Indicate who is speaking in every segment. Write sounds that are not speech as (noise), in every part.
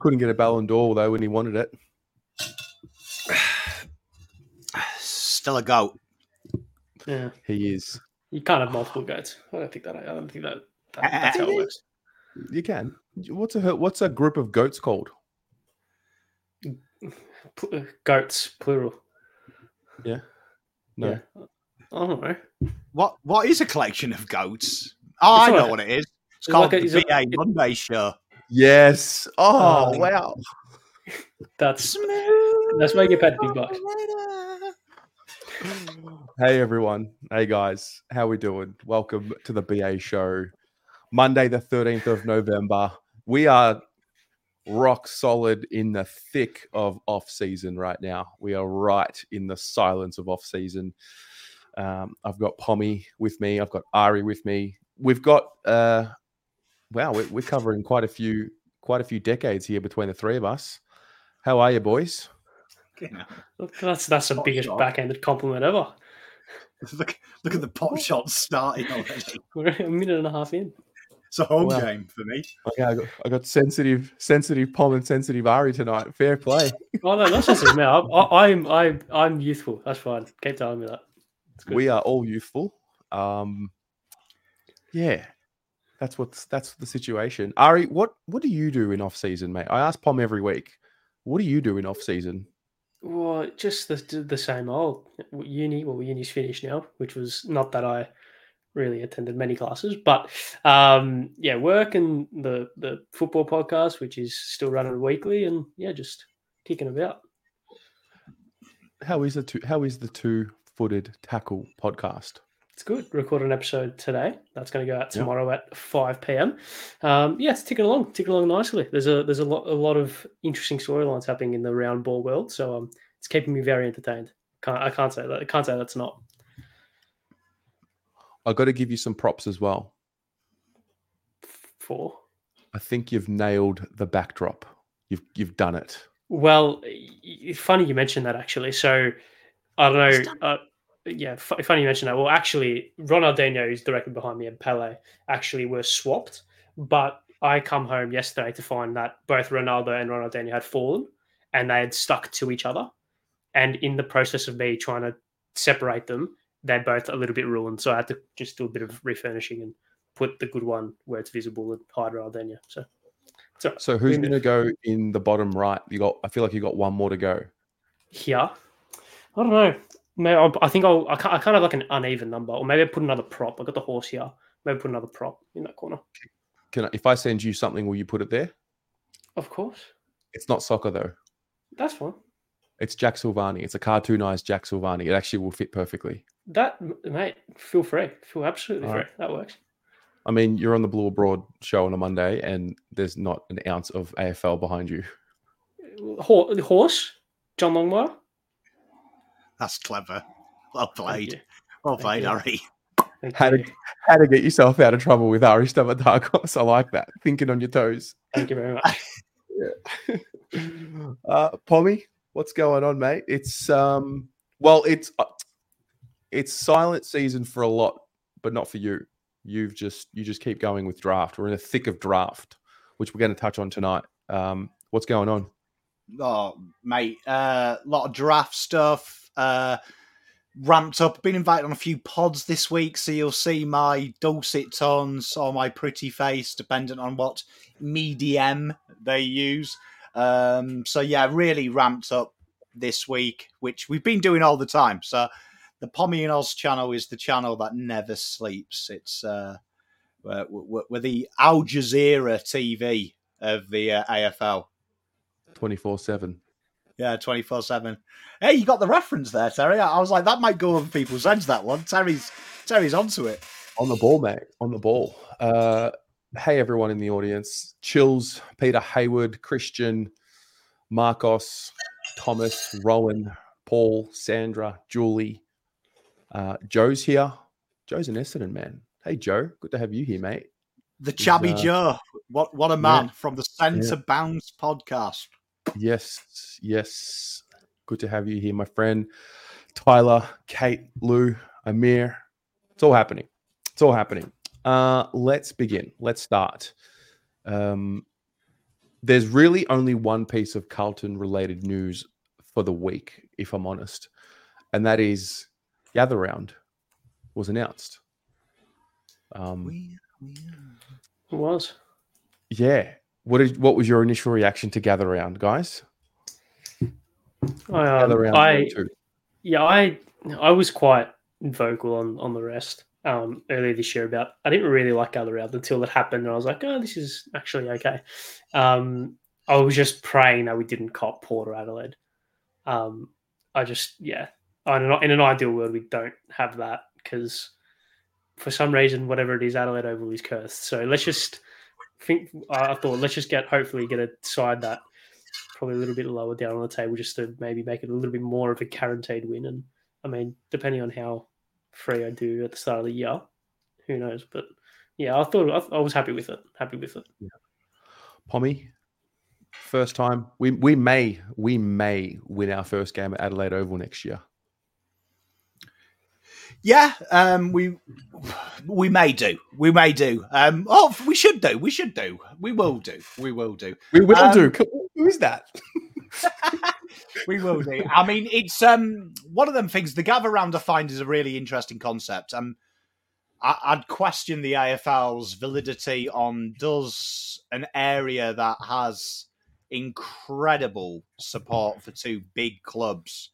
Speaker 1: Couldn't get a Ballon d'Or though when he wanted it.
Speaker 2: Still a goat.
Speaker 3: Yeah,
Speaker 1: He is.
Speaker 3: you can't have multiple goats. I don't think that. I don't think that, that that's how it works.
Speaker 1: You can. What's a what's a group of goats called?
Speaker 3: Pl- uh, Goats, plural.
Speaker 1: Yeah. No.
Speaker 3: Yeah. I don't know.
Speaker 2: What what is a collection of goats? Oh, I
Speaker 3: It's
Speaker 2: know what it is. It's
Speaker 3: it's
Speaker 2: called
Speaker 3: like a-
Speaker 2: the
Speaker 3: it's a-
Speaker 2: BA Monday Show.
Speaker 1: Yes. Oh,
Speaker 3: Oh.
Speaker 1: wow. (laughs)
Speaker 3: That's that's why you get paid big bucks.
Speaker 1: Hey everyone. Hey guys. How we doing? Welcome to the BA show. Monday the 13th of November. We are rock solid in the thick of off season right now. We are right in the silence of off season. Um, I've got Pommy with me. I've got Ari with me. We've got uh wow, we're, we're covering quite a few quite a few decades here between the three of us. How are you boys?
Speaker 2: You know,
Speaker 3: That's that's the
Speaker 2: Pot
Speaker 3: biggest
Speaker 2: shot.
Speaker 3: backhanded compliment ever. (laughs)
Speaker 2: look, look at the pot shots starting already. (laughs)
Speaker 3: We're a minute and a half in.
Speaker 2: It's a home
Speaker 1: Wow.
Speaker 2: game for me.
Speaker 1: Okay, I got, I got sensitive, sensitive Pom and sensitive Ari tonight. Fair play. (laughs)
Speaker 3: Oh no, that's just me. I, I, I'm I'm I'm youthful. That's fine. Keep telling me that. It's good.
Speaker 1: We are all youthful. Um, yeah, that's what's that's the situation. Ari, what what do you do in off season, mate? I ask Pom every week. What do you do in off season?
Speaker 3: Well, just the the same old uni. Well, uni's finished now, which was not that I really attended many classes, but um, yeah, work and the the football podcast, which is still running weekly, and yeah, just kicking about.
Speaker 1: How is the two? How is the two footed tackle podcast?
Speaker 3: It's good. Record an episode today. That's going to go out
Speaker 1: Yeah.
Speaker 3: tomorrow at five p.m. Um, yeah, it's ticking along, ticking along nicely. There's a there's a lot a lot of interesting storylines happening in the round ball world, so um, it's keeping me very entertained. Can't I can't say that. I can't say that's not.
Speaker 1: I got to give you some props as well.
Speaker 3: For
Speaker 1: I think you've nailed the backdrop. You've you've done it.
Speaker 3: well, y- y- funny you mentioned that actually. So I don't know. Yeah, f- funny you mentioned that. Well, actually, Ronaldinho, who's directly behind me, and Pele actually were swapped. But I come home yesterday to find that both Ronaldo and Ronaldinho had fallen, and they had stuck to each other. And in the process of me trying to separate them, they're both a little bit ruined. So I had to just do a bit of refurnishing and put the good one where it's visible and hide Ronaldinho. So, so
Speaker 1: So who's going to go in the bottom right? You got. I feel like you got one more to go.
Speaker 3: here. I don't know. Maybe I'll, I think I'll. I I can't have like an uneven number, or maybe I put another prop. I got the horse here. Maybe put another prop in that corner.
Speaker 1: Can I, if I send you something, will you put it there?
Speaker 3: Of course,
Speaker 1: It's not soccer though.
Speaker 3: that's fine.
Speaker 1: It's Jack Silvagni. It's a cartoonized Jack Silvagni. It actually will fit perfectly.
Speaker 3: That mate, feel free. Feel absolutely
Speaker 1: All
Speaker 3: free.
Speaker 1: right.
Speaker 3: That works.
Speaker 1: I mean, you're on the Blue Abroad show on a Monday, and there's not an ounce of AFL behind you.
Speaker 3: Horse, John Longmire.
Speaker 2: That's clever. Well
Speaker 3: Thank
Speaker 2: played.
Speaker 3: you.
Speaker 2: Well
Speaker 3: Thank
Speaker 2: played,
Speaker 3: you.
Speaker 2: Harry.
Speaker 1: How to
Speaker 3: you.
Speaker 1: how to get yourself out of trouble with Ari Stamatagos. I like that. Thinking on your toes.
Speaker 3: Thank you very much. (laughs)
Speaker 1: uh, Pommy, what's going on, mate? It's um, well, it's uh, it's silent season for a lot, but not for you. You've just you just keep going with draft. We're in the thick of draft, which we're going to touch on tonight. Um, what's going on?
Speaker 2: Oh, mate, a uh, lot of draft stuff. Uh, ramped up. Been invited on a few pods this week, so you'll see my dulcet tones or my pretty face, dependent on what medium they use. Um, so yeah, really ramped up this week, which we've been doing all the time. So the Pommy and Oz channel is the channel that never sleeps. It's uh, we're, we're, the Al Jazeera TV of the uh, AFL.
Speaker 1: Twenty four seven.
Speaker 2: Yeah, twenty four seven. Hey, you got the reference there, Terry. I was like, that might go over people's heads. That one, Terry's Terry's onto it.
Speaker 1: On the ball, mate. On the ball. Uh, hey, everyone in the audience. Chills, Peter Hayward, Christian, Marcos, Thomas, Rowan, Paul, Sandra, Julie. Uh, Joe's here. Joe's an Essendon man. Hey, Joe. Good to have you here, mate.
Speaker 2: The
Speaker 1: He's,
Speaker 2: Chabby
Speaker 1: uh,
Speaker 2: Joe. What what a man from the Centre
Speaker 1: Yeah.
Speaker 2: Bounce podcast.
Speaker 1: Yes, yes. Good to have you here, my friend. Tyler, Kate, Lou, Amir. It's all happening. It's all happening. Uh, let's begin. Let's start. Um, there's really only one piece of Carlton related news for the week, if I'm honest, and that is Gather Round was announced. Um,
Speaker 2: We- we
Speaker 3: It was.
Speaker 1: yeah. What is what was your initial reaction to Gather Round, guys?
Speaker 3: I,
Speaker 1: Gather
Speaker 3: um,
Speaker 1: Round
Speaker 3: I yeah, I I was quite vocal on on the rest um, earlier this year about I didn't really like Gather Round until it happened, and I was like, oh, this is actually okay. Um, I was just praying that we didn't cop Port or Adelaide. Um, I just yeah, I don't. In an ideal world, we don't have that because for some reason, whatever it is, Adelaide Oval is cursed. So let's just think. I thought let's just get hopefully get a side that probably a little bit lower down on the table just to maybe make it a little bit more of a guaranteed win. And I mean, depending on how free I do at the start of the year, who knows? But yeah, I thought I, I was happy with it. Happy with it.
Speaker 1: Pommy, first time. We we may we may win our first game at Adelaide Oval next year.
Speaker 2: Yeah, um, we we may do. We may do. Um, oh, we should do. We should do. We will do. We will do.
Speaker 1: We will
Speaker 2: Um,
Speaker 1: do. Who is that? (laughs)
Speaker 2: we will do. I mean, it's um one of them things. The gather round I find is a really interesting concept. Um, I, I'd question the AFL's validity on does an area that has incredible support for two big clubs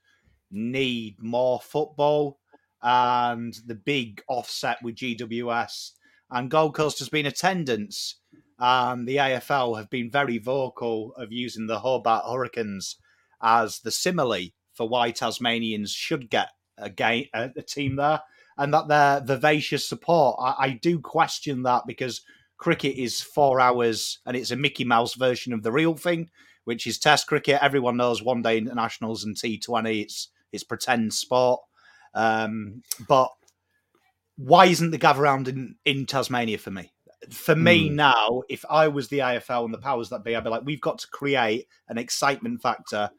Speaker 2: need more football and the big offset with GWS and Gold Coast has been attendance. Um, the AFL have been very vocal of using the Hobart Hurricanes as the simile for why Tasmanians should get a game, a, a team there, and that their vivacious support. I, I do question that because cricket is four hours and it's a Mickey Mouse version of the real thing, which is Test cricket. Everyone knows one day internationals and T Twenty. It's it's pretend sport, um, but why isn't the gather round in, in Tasmania for me? For me
Speaker 1: Hmm.
Speaker 2: now, if I was the AFL and the powers that be, I'd be like, we've got to create an excitement factor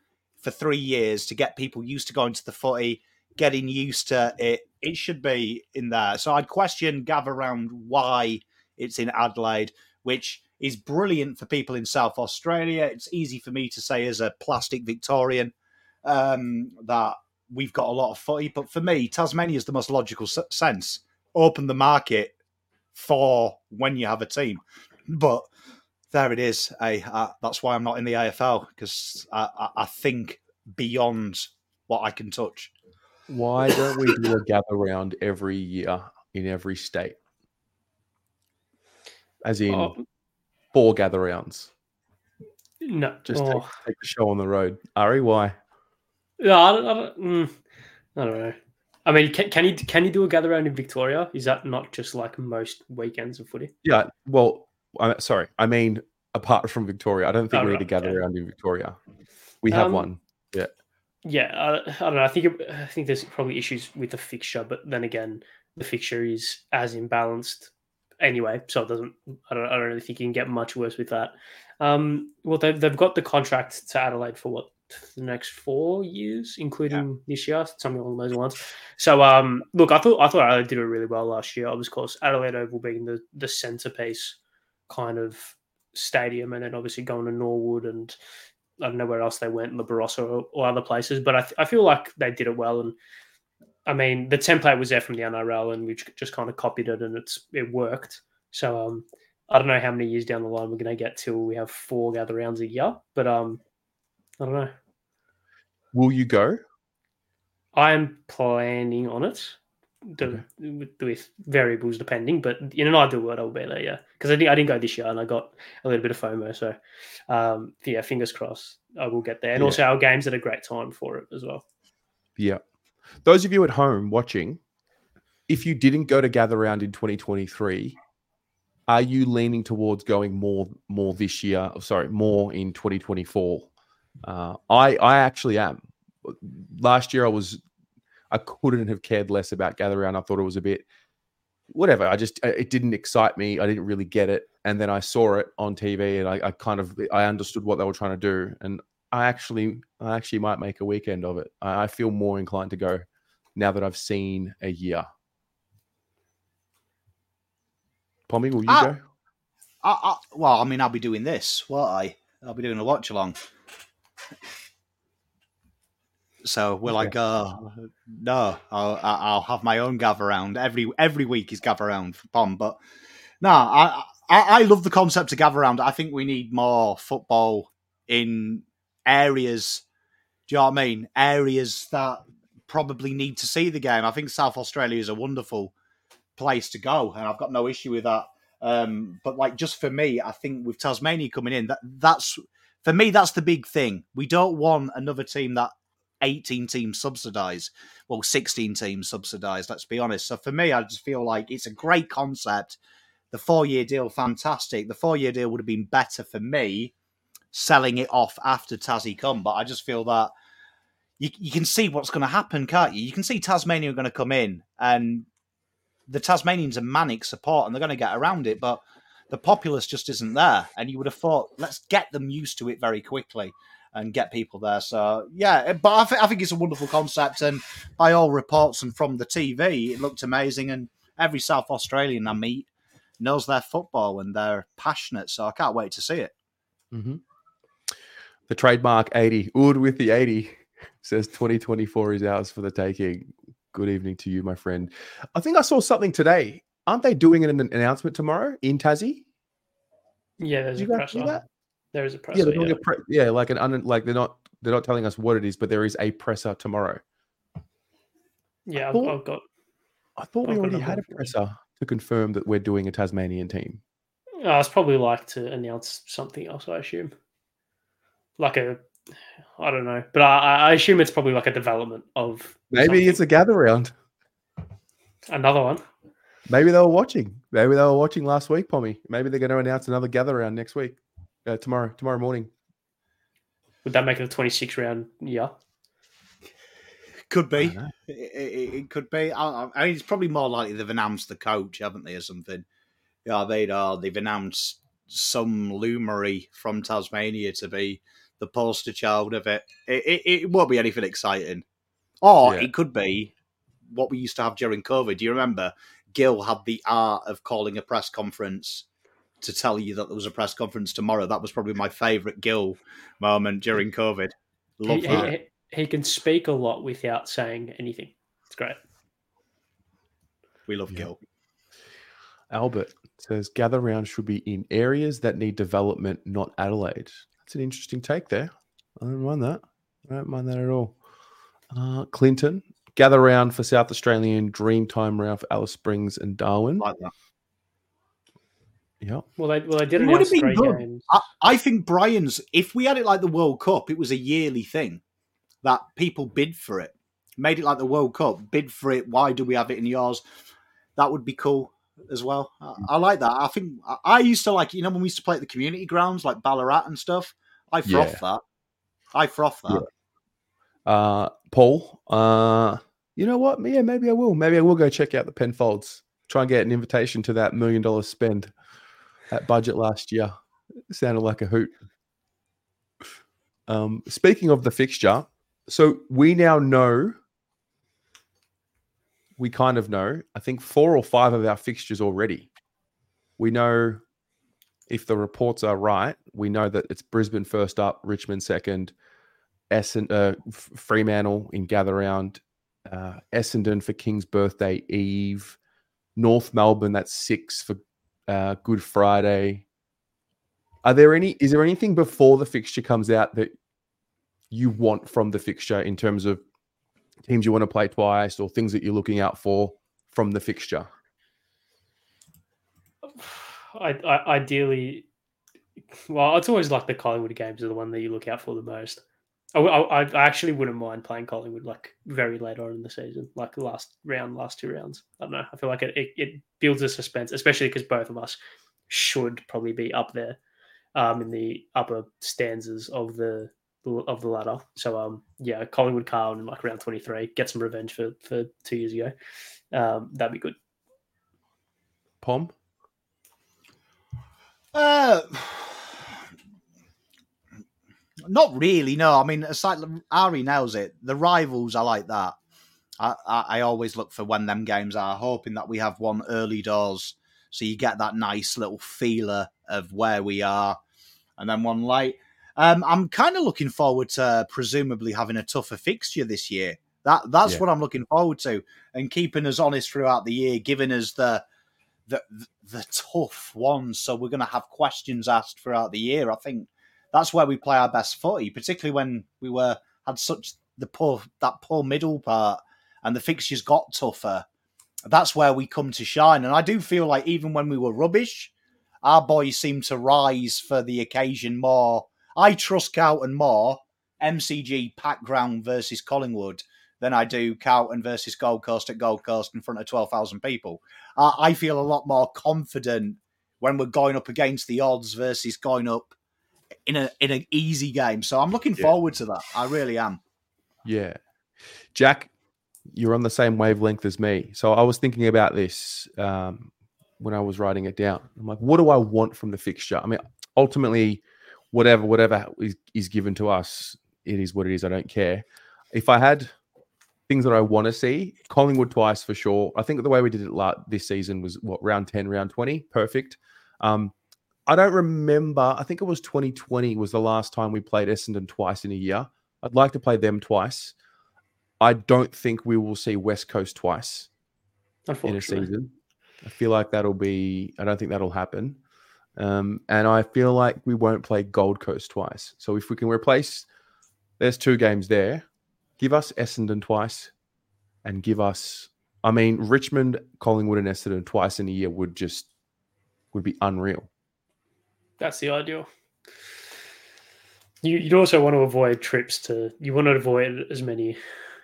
Speaker 2: for three years to get people used to going to the footy, getting used to it. It should be in there. So I'd question gather round why it's in Adelaide, which is brilliant for people in South Australia. It's easy for me to say as a plastic Victorian um, that we've got a lot of footy, but for me, Tasmania is the most logical s- sense. Open the market for when you have a team, but there it is. Hey, uh, that's why I'm not in the AFL because I, I, I think beyond what I can touch.
Speaker 1: Why don't we do a gather round every year in every state? As in four gather rounds.
Speaker 3: no,
Speaker 1: Just
Speaker 3: oh.
Speaker 1: take, take the show on the road. Ari, why?
Speaker 3: No, I don't, I don't, mm, I don't know. I mean, can, can you can you do a gather round in Victoria? Is that not just like most weekends of footy?
Speaker 1: Yeah, well, I'm sorry. I mean, apart from Victoria, I don't think
Speaker 3: Oh,
Speaker 1: we need
Speaker 3: right,
Speaker 1: to gather
Speaker 3: okay.
Speaker 1: around in Victoria. We have
Speaker 3: Um,
Speaker 1: one.
Speaker 3: Yeah, I, I don't know. I think it, I think there's probably issues with the fixture, but then again, the fixture is as imbalanced anyway, so it doesn't. I don't. I don't really think you can get much worse with that. Um, well, they've they've got the contract to Adelaide for what the next four years, including this year, something along those lines. So, um, look, I thought I thought Adelaide did it really well last year. Obviously of course, Adelaide Oval being the the centerpiece kind of stadium, and then obviously going to Norwood and I don't know where else they went, La Barossa or, or other places, but I, th- I feel like they did it well. And I mean, the template was there from the NRL, and we just kind of copied it, and it's it worked. So um, I don't know how many years down the line we're going to get till we have four gather rounds a year, but um, I don't know.
Speaker 1: Will you go?
Speaker 3: I am planning on it. The,
Speaker 1: Okay.
Speaker 3: with, with variables depending, but in an ideal world, I'll be there. Yeah, because I didn't, I didn't go this year, and I got a little bit of FOMO. So, um, yeah, fingers crossed, I will get there. And
Speaker 1: Yeah.
Speaker 3: also, our games at a great time for it as well.
Speaker 1: Yeah. Those of you at home watching, if you didn't go to gather round in 2023, are you leaning towards going more more this year? oh, Sorry, more in 2024? Uh, I I actually am. Last year I was I couldn't have cared less about gather round. I thought it was a bit whatever. I just it didn't excite me. I didn't really get it. And then I saw it on TV and I, I kind of I understood what they were trying to do. And I actually I actually might make a weekend of it. I, I feel more inclined to go now that I've seen a year. Pommy, will you
Speaker 2: Ah,
Speaker 1: go?
Speaker 2: I, I, well, I mean, I'll be doing this, won't I? I'll be doing a watch along. So will I go? No, I'll, I'll have my own gather round every every week is gather round for Pom. But no, I, I I love the concept of gather round. I think we need more football in areas. Do you know what I mean? Areas that probably need to see the game. I think South Australia is a wonderful place to go, and I've got no issue with that. Um, but like just for me, I think with Tasmania coming in, that that's for me that's the big thing. We don't want another team that 18 teams subsidise. Well, 16 teams subsidise, let's be honest. So for me, I just feel like it's a great concept. The four year deal, fantastic. The four year deal would have been better for me selling it off after Tassie come, but I just feel that you, you can see what's going to happen, can't you? You can see Tasmania are going to come in and the Tasmanians are manic support and they're going to get around it, but the populace just isn't there. And you would have thought, let's get them used to it very quickly and get people there. So yeah, but I, th- I think it's a wonderful concept, and by all reports and from the TV, it looked amazing. And every South Australian I meet knows their football and they're passionate. So I can't wait to see it.
Speaker 1: Mm-hmm. The trademark eighty Ood with the eighty says twenty twenty four is ours for the taking. Good evening to you, my friend. I think I saw something today. Aren't they doing an announcement tomorrow in Tassie?
Speaker 3: Yeah, there's a
Speaker 1: you guys
Speaker 3: press on.
Speaker 1: that?
Speaker 3: There is a press.
Speaker 1: Yeah, they're doing a pre- yeah, like an un- like they're not they're not telling us what it is, but there is a presser tomorrow.
Speaker 3: yeah, I've,
Speaker 1: thought-
Speaker 3: I've got.
Speaker 1: I thought we
Speaker 3: I've got
Speaker 1: already had a
Speaker 3: one for you.
Speaker 1: presser to confirm that we're doing a Tasmanian team.
Speaker 3: Uh, I was probably like to announce something else. I assume, like a, I don't know, but I, I assume it's probably like a development of
Speaker 1: Maybe it's a gather round.
Speaker 3: another one.
Speaker 1: Maybe they were watching. Maybe they were watching last week, Pommy. Maybe they're going to announce another gather round next week, uh, tomorrow, tomorrow morning.
Speaker 3: Would that make it a 26 round year?
Speaker 2: Could be. It, it, it could be. I, I mean, it's probably more likely they've announced the coach, haven't they, or something? Yeah, they uh, they've announced some luminary from Tasmania to be the poster child of it. It, it, it won't be anything exciting, or
Speaker 1: Yeah.
Speaker 2: it could be what we used to have during COVID. Do you remember? Gil had the art of calling a press conference to tell you that there was a press conference tomorrow. That was probably my favourite Gil moment during COVID. Love
Speaker 3: He,
Speaker 2: that.
Speaker 3: he, he can speak a lot without saying anything. It's great.
Speaker 2: We love
Speaker 1: Yeah.
Speaker 2: Gil.
Speaker 1: Albert says gather round should be in areas that need development, not Adelaide. That's an interesting take there. I don't mind that. I don't mind that at all. Uh, Clinton, gather round for South Australian dream time round for Alice Springs and Darwin.
Speaker 2: Like that.
Speaker 1: Yeah.
Speaker 3: Well, they well they did
Speaker 2: It would have been good. I, I think Brian's, if we had it like the World Cup, it was a yearly thing that people bid for it. Made it like the World Cup, bid for it. Why do we have it in yours? That would be cool as well. I, mm. I like that. I think I, I used to like, you know, when we used to play at the community grounds like Ballarat and stuff. I froth
Speaker 1: Yeah.
Speaker 2: that. I froth that.
Speaker 1: Uh, Paul, uh, you know what? Yeah, maybe I will. Maybe I will go check out the Penfolds. Try and get an invitation to that million dollar spend at budget last year. It sounded like a hoot. Um, speaking of the fixture, so we now know, we kind of know, I think four or five of our fixtures already. We know if the reports are right, we know that it's Brisbane first up, Richmond second, Essen, uh, Fremantle in gather round, uh, Essendon for King's birthday eve, North Melbourne that's six for uh, Good Friday. Are there any? Is there anything before the fixture comes out that you want from the fixture in terms of teams you want to play twice or things that you're looking out for from the fixture?
Speaker 3: I, I, ideally, well, it's always like the Collingwood games are the one that you look out for the most. I, I, I actually wouldn't mind playing Collingwood like very late on in the season, like the last round, last two rounds. I don't know. I feel like it, it, it builds a suspense, especially because both of us should probably be up there um, in the upper stanzas of the of the ladder. So um, yeah, Collingwood Carlton in like round twenty three, get some revenge for for two years ago. Um, that'd be good.
Speaker 1: Pom?
Speaker 2: Uh, not really. No, I mean, aside Ari nails it. The rivals, I like that. I, I, I always look for when them games are, hoping that we have one early doors, so you get that nice little feeler of where we are, and then one late. Um, I'm kind of looking forward to presumably having a tougher fixture this year. That that's
Speaker 1: Yeah.
Speaker 2: what I'm looking forward to, and keeping us honest throughout the year, giving us the the the tough ones. So we're going to have questions asked throughout the year. I think that's where we play our best footy, particularly when we were had such the poor that poor middle part, and the fixtures got tougher. That's where we come to shine, and I do feel like even when we were rubbish, our boys seem to rise for the occasion more. I trust Carlton more MCG pack ground versus Collingwood than I do Carlton versus Gold Coast at Gold Coast in front of 12,000 people. I feel a lot more confident when we're going up against the odds versus going up in a in an easy game. So I'm looking
Speaker 1: Yeah.
Speaker 2: forward to that. I really am.
Speaker 1: Yeah. Jack, you're on the same wavelength as me. So I was thinking about this um, when I was writing it down. I'm like, what do I want from the fixture? I mean, ultimately, whatever whatever is, is given to us, it is what it is. I don't care. If I had things that I want to see, Collingwood twice for sure. I think the way we did it la- this season was what round 10, round 20, perfect. Um, I don't remember. I think it was 2020 was the last time we played Essendon twice in a year. I'd like to play them twice. I don't think we will see West Coast twice in a season. I feel like that'll be. I don't think that'll happen. Um, and I feel like we won't play Gold Coast twice. So if we can replace, there's two games there. Give us Essendon twice, and give us. I mean, Richmond, Collingwood, and Essendon twice in a year would just would be unreal.
Speaker 3: That's the ideal. You, you'd also want to avoid trips to. You want to avoid as many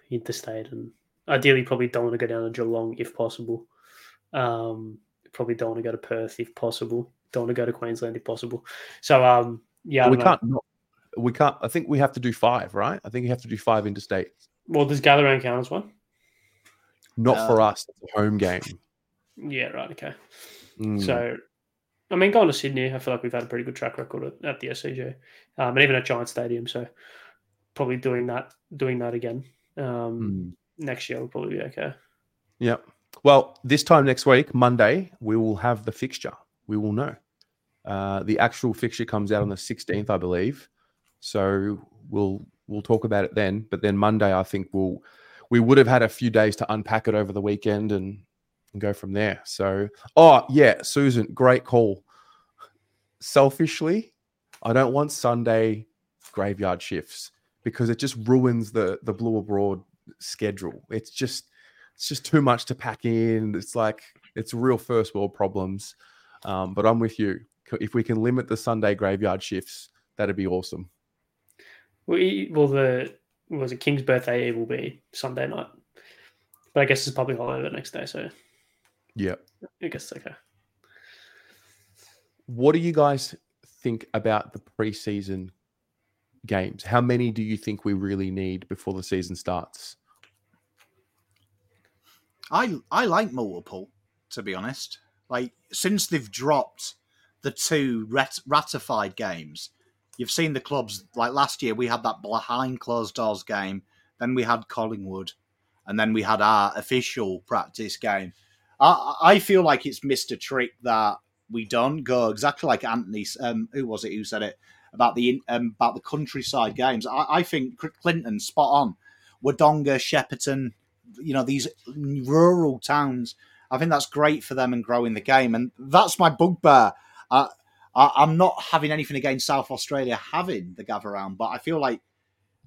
Speaker 3: interstate, and ideally, probably don't want to go down to Geelong if possible. Um, probably don't want to go to Perth if possible. Don't want to go to Queensland if possible. So, um, yeah, I
Speaker 1: we
Speaker 3: know.
Speaker 1: can't. Not, we can't. I think we have to do five, right? I think you have to do five interstate.
Speaker 3: Well, does Gallagher count as one?
Speaker 1: Not
Speaker 2: Uh,
Speaker 1: for us. It's a home game.
Speaker 3: Yeah, right. Okay.
Speaker 1: Mm.
Speaker 3: So, I mean, going to Sydney, I feel like we've had a pretty good track record at, at the SCG, um, and even at Giant Stadium. So, probably doing that, doing that again um,
Speaker 1: Mm.
Speaker 3: next year will probably be okay.
Speaker 1: Yeah. Well, this time next week, Monday, we will have the fixture. We will know. Uh, the actual fixture comes out on the 16th, I believe. So we'll we'll talk about it then. But then Monday, I think we'll we would have had a few days to unpack it over the weekend and, and go from there. So, oh yeah, Susan, great call. Selfishly, I don't want Sunday graveyard shifts because it just ruins the the blue abroad schedule. It's just it's just too much to pack in. It's like it's real first world problems. Um, but I'm with you. If we can limit the Sunday graveyard shifts, that'd be awesome.
Speaker 3: Well, e- well the was it King's birthday Eve will be Sunday night, but I guess it's public holiday the next day, so
Speaker 1: Yeah.
Speaker 3: I guess it's okay.
Speaker 1: What do you guys think about the preseason games? How many do you think we really need before the season starts?
Speaker 2: I I like multiple, to be honest. Like since they've dropped the two rat- ratified games, you've seen the clubs. Like last year, we had that behind closed doors game. Then we had Collingwood, and then we had our official practice game. I I feel like it's missed a trick that we don't go exactly like Anthony. Um, who was it who said it about the um, about the countryside games? I, I think Clinton spot on. Wodonga, Shepparton, you know these rural towns. I think that's great for them and growing the game, and that's my bugbear. I, I, I'm not having anything against South Australia having the gather round, but I feel like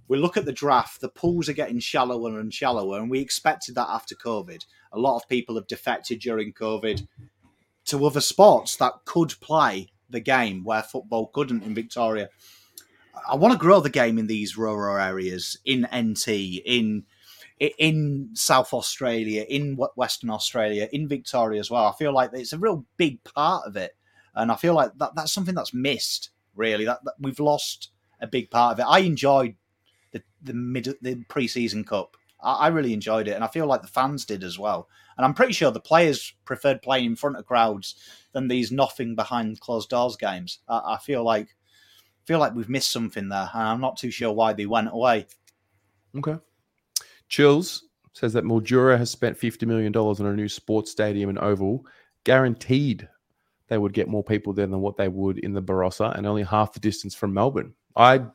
Speaker 2: we look at the draft, the pools are getting shallower and shallower, and we expected that after COVID. A lot of people have defected during COVID to other sports that could play the game where football couldn't in Victoria. I want to grow the game in these rural areas, in NT, in in South Australia, in Western Australia, in Victoria as well. I feel like it's a real big part of it, and I feel like that, that's something that's missed. Really, that, that we've lost a big part of it. I enjoyed the the mid the preseason cup. I, I really enjoyed it, and I feel like the fans did as well. And I'm pretty sure the players preferred playing in front of crowds than these nothing behind closed doors games. I, I feel like feel like we've missed something there, and I'm not too sure why they went away.
Speaker 1: Okay. Chills says that Mildura has spent $50 million on a new sports stadium in oval, guaranteed they would get more people there than what they would in the Barossa and only half the distance from Melbourne. I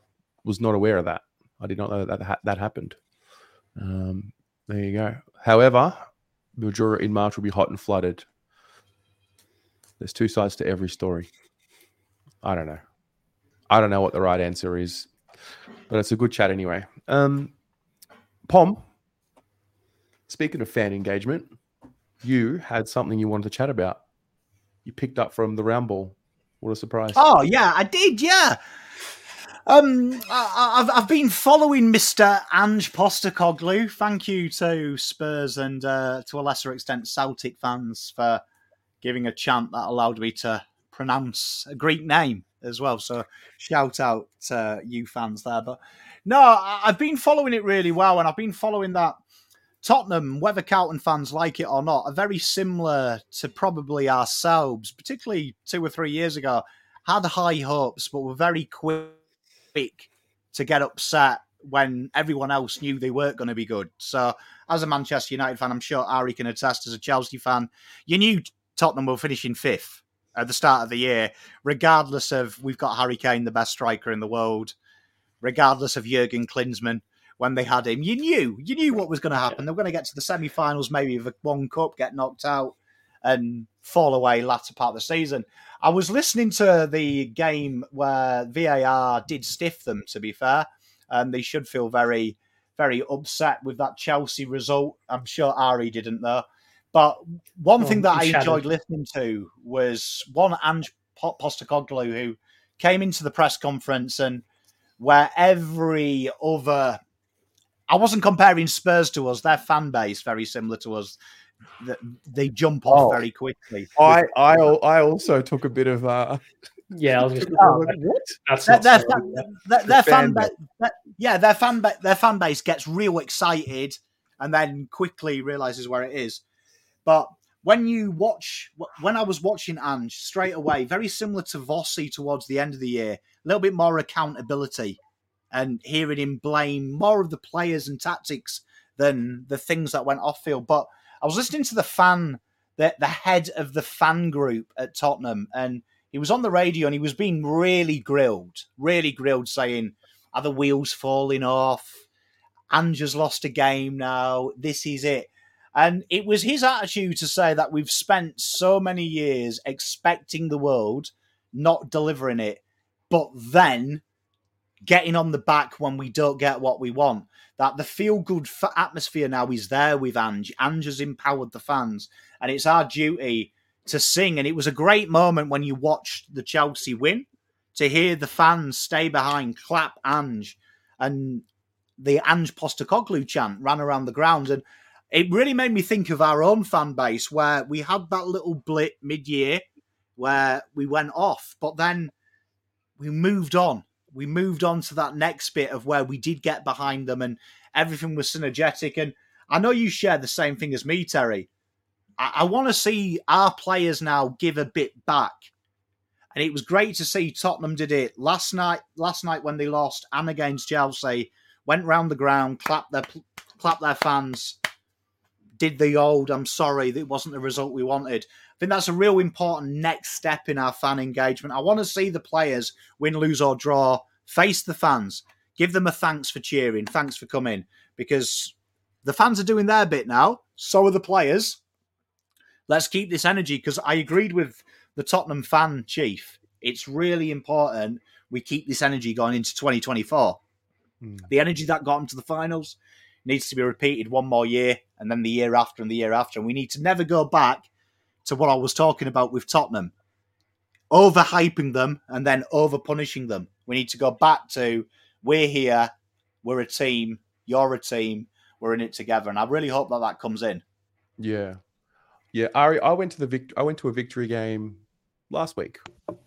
Speaker 1: was not aware of that. I did not know that that, that happened. Um, there you go. However, Mildura in March will be hot and flooded. There's two sides to every story. I don't know. I don't know what the right answer is, but it's a good chat anyway. Um, Pom, speaking of fan engagement, you had something you wanted to chat about. You picked up from the round ball. What a surprise!
Speaker 2: Oh yeah, I did. Yeah. Um, I, have I've been following Mister Ange Postecoglou. Thank you to Spurs and uh, to a lesser extent Celtic fans for giving a chant that allowed me to pronounce a Greek name as well. So shout out to you fans there. But no, I've been following it really well, and I've been following that Tottenham, whether Carlton fans like it or not, are very similar to probably ourselves, particularly two or three years ago. Had high hopes, but were very quick to get upset when everyone else knew they weren't going to be good. So, as a Manchester United fan, I'm sure Ari can attest as a Chelsea fan, you knew Tottenham were finishing fifth at the start of the year, regardless of we've got Harry Kane, the best striker in the world, regardless of Jurgen Klinsmann when they had him. You knew, you knew what was going to happen. They were going to get to the semi-finals, maybe of one cup, get knocked out, and fall away latter part of the season. I was listening to the game where VAR did stiff them. To be fair, and they should feel very, very upset with that Chelsea result. I'm sure Ari didn't though. But one oh, thing that I enjoyed listening to was one Ange Postecoglou who came into the press conference and where every other I wasn't comparing Spurs to us; their fan base very similar to us. They jump off oh, very quickly.
Speaker 1: I, I I also took a bit of uh
Speaker 3: yeah, I was just (laughs) oh,
Speaker 2: what? That's their, their, fan, their, their fan, base, yeah, their fan ba- their fan base gets real excited and then quickly realizes where it is. But when you watch, when I was watching Ange straight away, very similar to Vossi towards the end of the year, a little bit more accountability and hearing him blame more of the players and tactics than the things that went off field. But I was listening to the fan, the, the head of the fan group at Tottenham, and he was on the radio and he was being really grilled, really grilled, saying, Are the wheels falling off? Ange's lost a game now. This is it. And it was his attitude to say that we've spent so many years expecting the world, not delivering it, but then getting on the back when we don't get what we want. That the feel good f- atmosphere now is there with Ange. Ange has empowered the fans, and it's our duty to sing. And it was a great moment when you watched the Chelsea win to hear the fans stay behind, clap Ange, and the Ange Postecoglou chant ran around the grounds. And it really made me think of our own fan base where we had that little blip mid year where we went off, but then we moved on we moved on to that next bit of where we did get behind them and everything was synergetic. And I know you share the same thing as me, Terry. I, I want to see our players now give a bit back. And it was great to see Tottenham did it last night. Last night when they lost and against Chelsea, went round the ground, clapped their clapped their fans, did the old "I'm sorry, that wasn't the result we wanted." I think that's a real important next step in our fan engagement. I want to see the players win, lose, or draw, face the fans, give them a thanks for cheering, thanks for coming, because the fans are doing their bit now. So are the players. Let's keep this energy because I agreed with the Tottenham fan chief. It's really important we keep this energy going into 2024. Mm. The energy that got them to the finals needs to be repeated one more year and then the year after and the year after. And we need to never go back to what I was talking about with Tottenham, overhyping them and then over punishing them. We need to go back to we're here, we're a team, you're a team, we're in it together. And I really hope that that comes in.
Speaker 1: Yeah. Yeah, Ari, I went to the vict- I went to a victory game last week,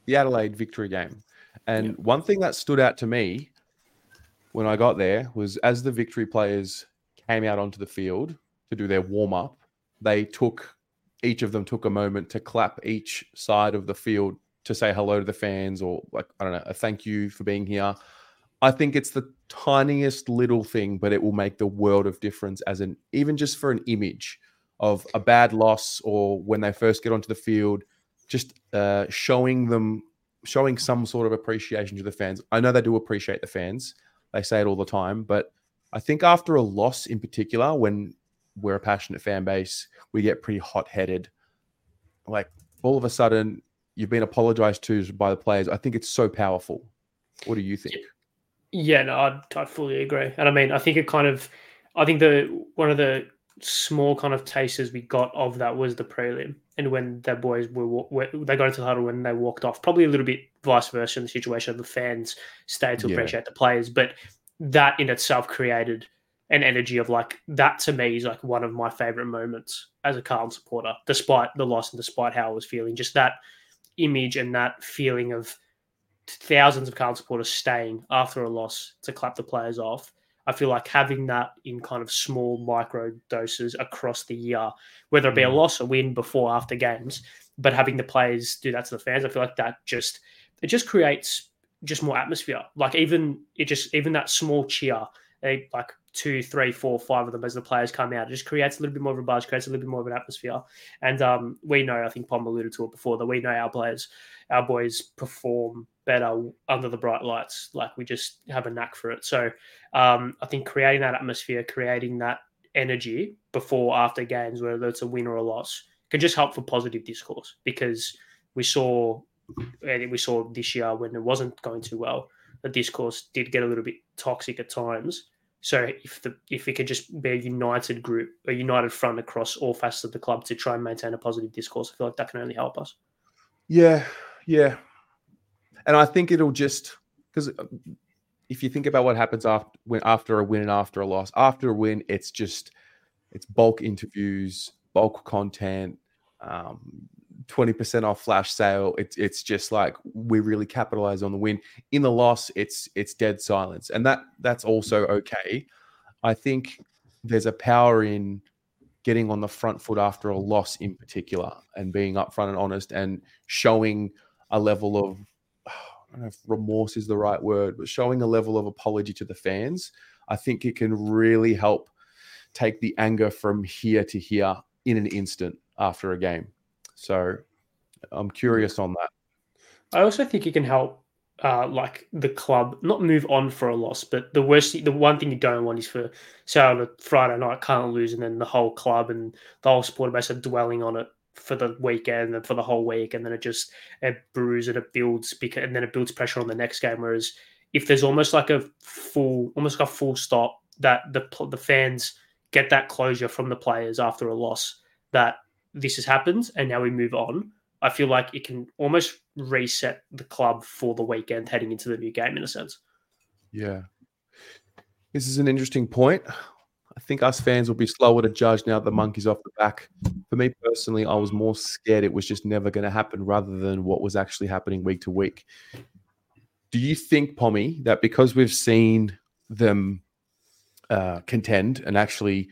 Speaker 1: the Adelaide victory game. And yeah. one thing that stood out to me when I got there was as the victory players came out onto the field to do their warm up, they took each of them took a moment to clap each side of the field to say hello to the fans or like I don't know, a thank you for being here. I think it's the tiniest little thing, but it will make the world of difference as an even just for an image of a bad loss or when they first get onto the field, just uh, showing them, showing some sort of appreciation to the fans. I know they do appreciate the fans. They say it all the time, but I think after a loss in particular, when we're a passionate fan base, we get pretty hot headed. Like all of a sudden, you've been apologized to by the players. I think it's so powerful. What do you think?
Speaker 3: Yeah, no, I, I fully agree. And I mean, I think it kind of, I think the one of the small kind of tasters we got of that was the prelim, and when the boys were, were they got into the huddle when they walked off. Probably a little bit vice versa in the situation. Of the fans stayed to yeah. appreciate the players, but that in itself created an energy of like that to me is like one of my favorite moments as a Carlton supporter, despite the loss and despite how I was feeling. Just that image and that feeling of thousands of Carlton supporters staying after a loss to clap the players off. I feel like having that in kind of small micro doses across the year, whether it be a mm. loss or win before after games, but having the players do that to the fans, I feel like that just it just creates just more atmosphere. Like even it just even that small cheer, they, like two, three, four, five of them as the players come out. It just creates a little bit more of a buzz, creates a little bit more of an atmosphere. And um, we know, I think Pom alluded to it before, that we know our players, our boys perform better under the bright lights. Like we just have a knack for it. So um, I think creating that atmosphere, creating that energy before, after games, whether it's a win or a loss, can just help for positive discourse because we saw we saw this year when it wasn't going too well, the discourse did get a little bit toxic at times. So if the if we could just be a united group, a united front across all facets of the club to try and maintain a positive discourse, I feel like that can only help us.
Speaker 1: Yeah, yeah, and I think it'll just because uh, if you think about what happens after when after a win and after a loss, after a win, it's just it's bulk interviews, bulk content, um, 20% off flash sale. It's it's just like we really capitalize on the win. In the loss, it's it's dead silence. And that that's also mm. okay. I think there's a power in getting on the front foot after a loss in particular and being upfront and honest and showing a level of (sighs) I don't know if remorse is the right word, but showing a level of apology to the fans. I think it can really help take the anger from here to here in an instant after a game. So I'm curious on that.
Speaker 3: I also think it can help uh, like the club not move on for a loss, but the worst, the one thing you don't want is for say on a Friday night can't lose, and then the whole club and the whole supporter base are dwelling on it for the weekend and for the whole week, and then it just it brews and it builds, because, and then it builds pressure on the next game. Whereas if there's almost like a full, almost like a full stop, that the the fans get that closure from the players after a loss that this has happened and now we move on. I feel like it can almost reset the club for the weekend heading into the new game in a sense.
Speaker 1: Yeah. This is an interesting point. I think us fans will be slower to judge now the monkey's off the back. For me personally, I was more scared it was just never going to happen rather than what was actually happening week to week. Do you think, Pommy, that because we've seen them uh, contend and actually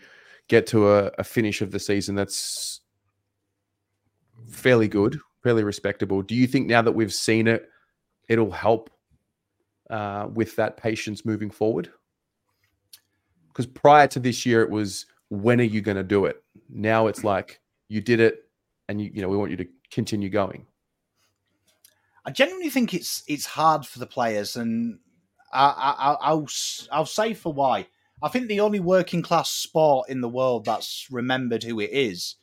Speaker 1: get to a, a finish of the season that's fairly good, fairly respectable. Do you think now that we've seen it, it'll help uh, with that patience moving forward? Because prior to this year, it was when are you going to do it? Now it's like you did it, and you you know we want you to continue going.
Speaker 2: I genuinely think it's it's hard for the players, and I, I, will I'll say for why. I think the only working class sport in the world that's remembered who it is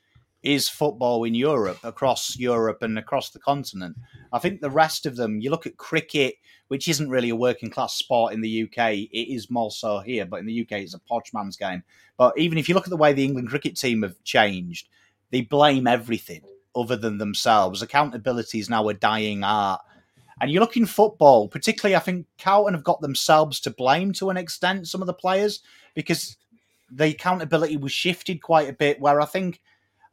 Speaker 2: is football in Europe, across Europe and across the continent. I think the rest of them, you look at cricket, which isn't really a working class sport in the UK. It is more so here, but in the UK, it's a posh man's game. But even if you look at the way the England cricket team have changed, they blame everything other than themselves. Accountability is now a dying art. And you look in football, particularly, I think Carlton have got themselves to blame to an extent, some of the players, because the accountability was shifted quite a bit. Where I think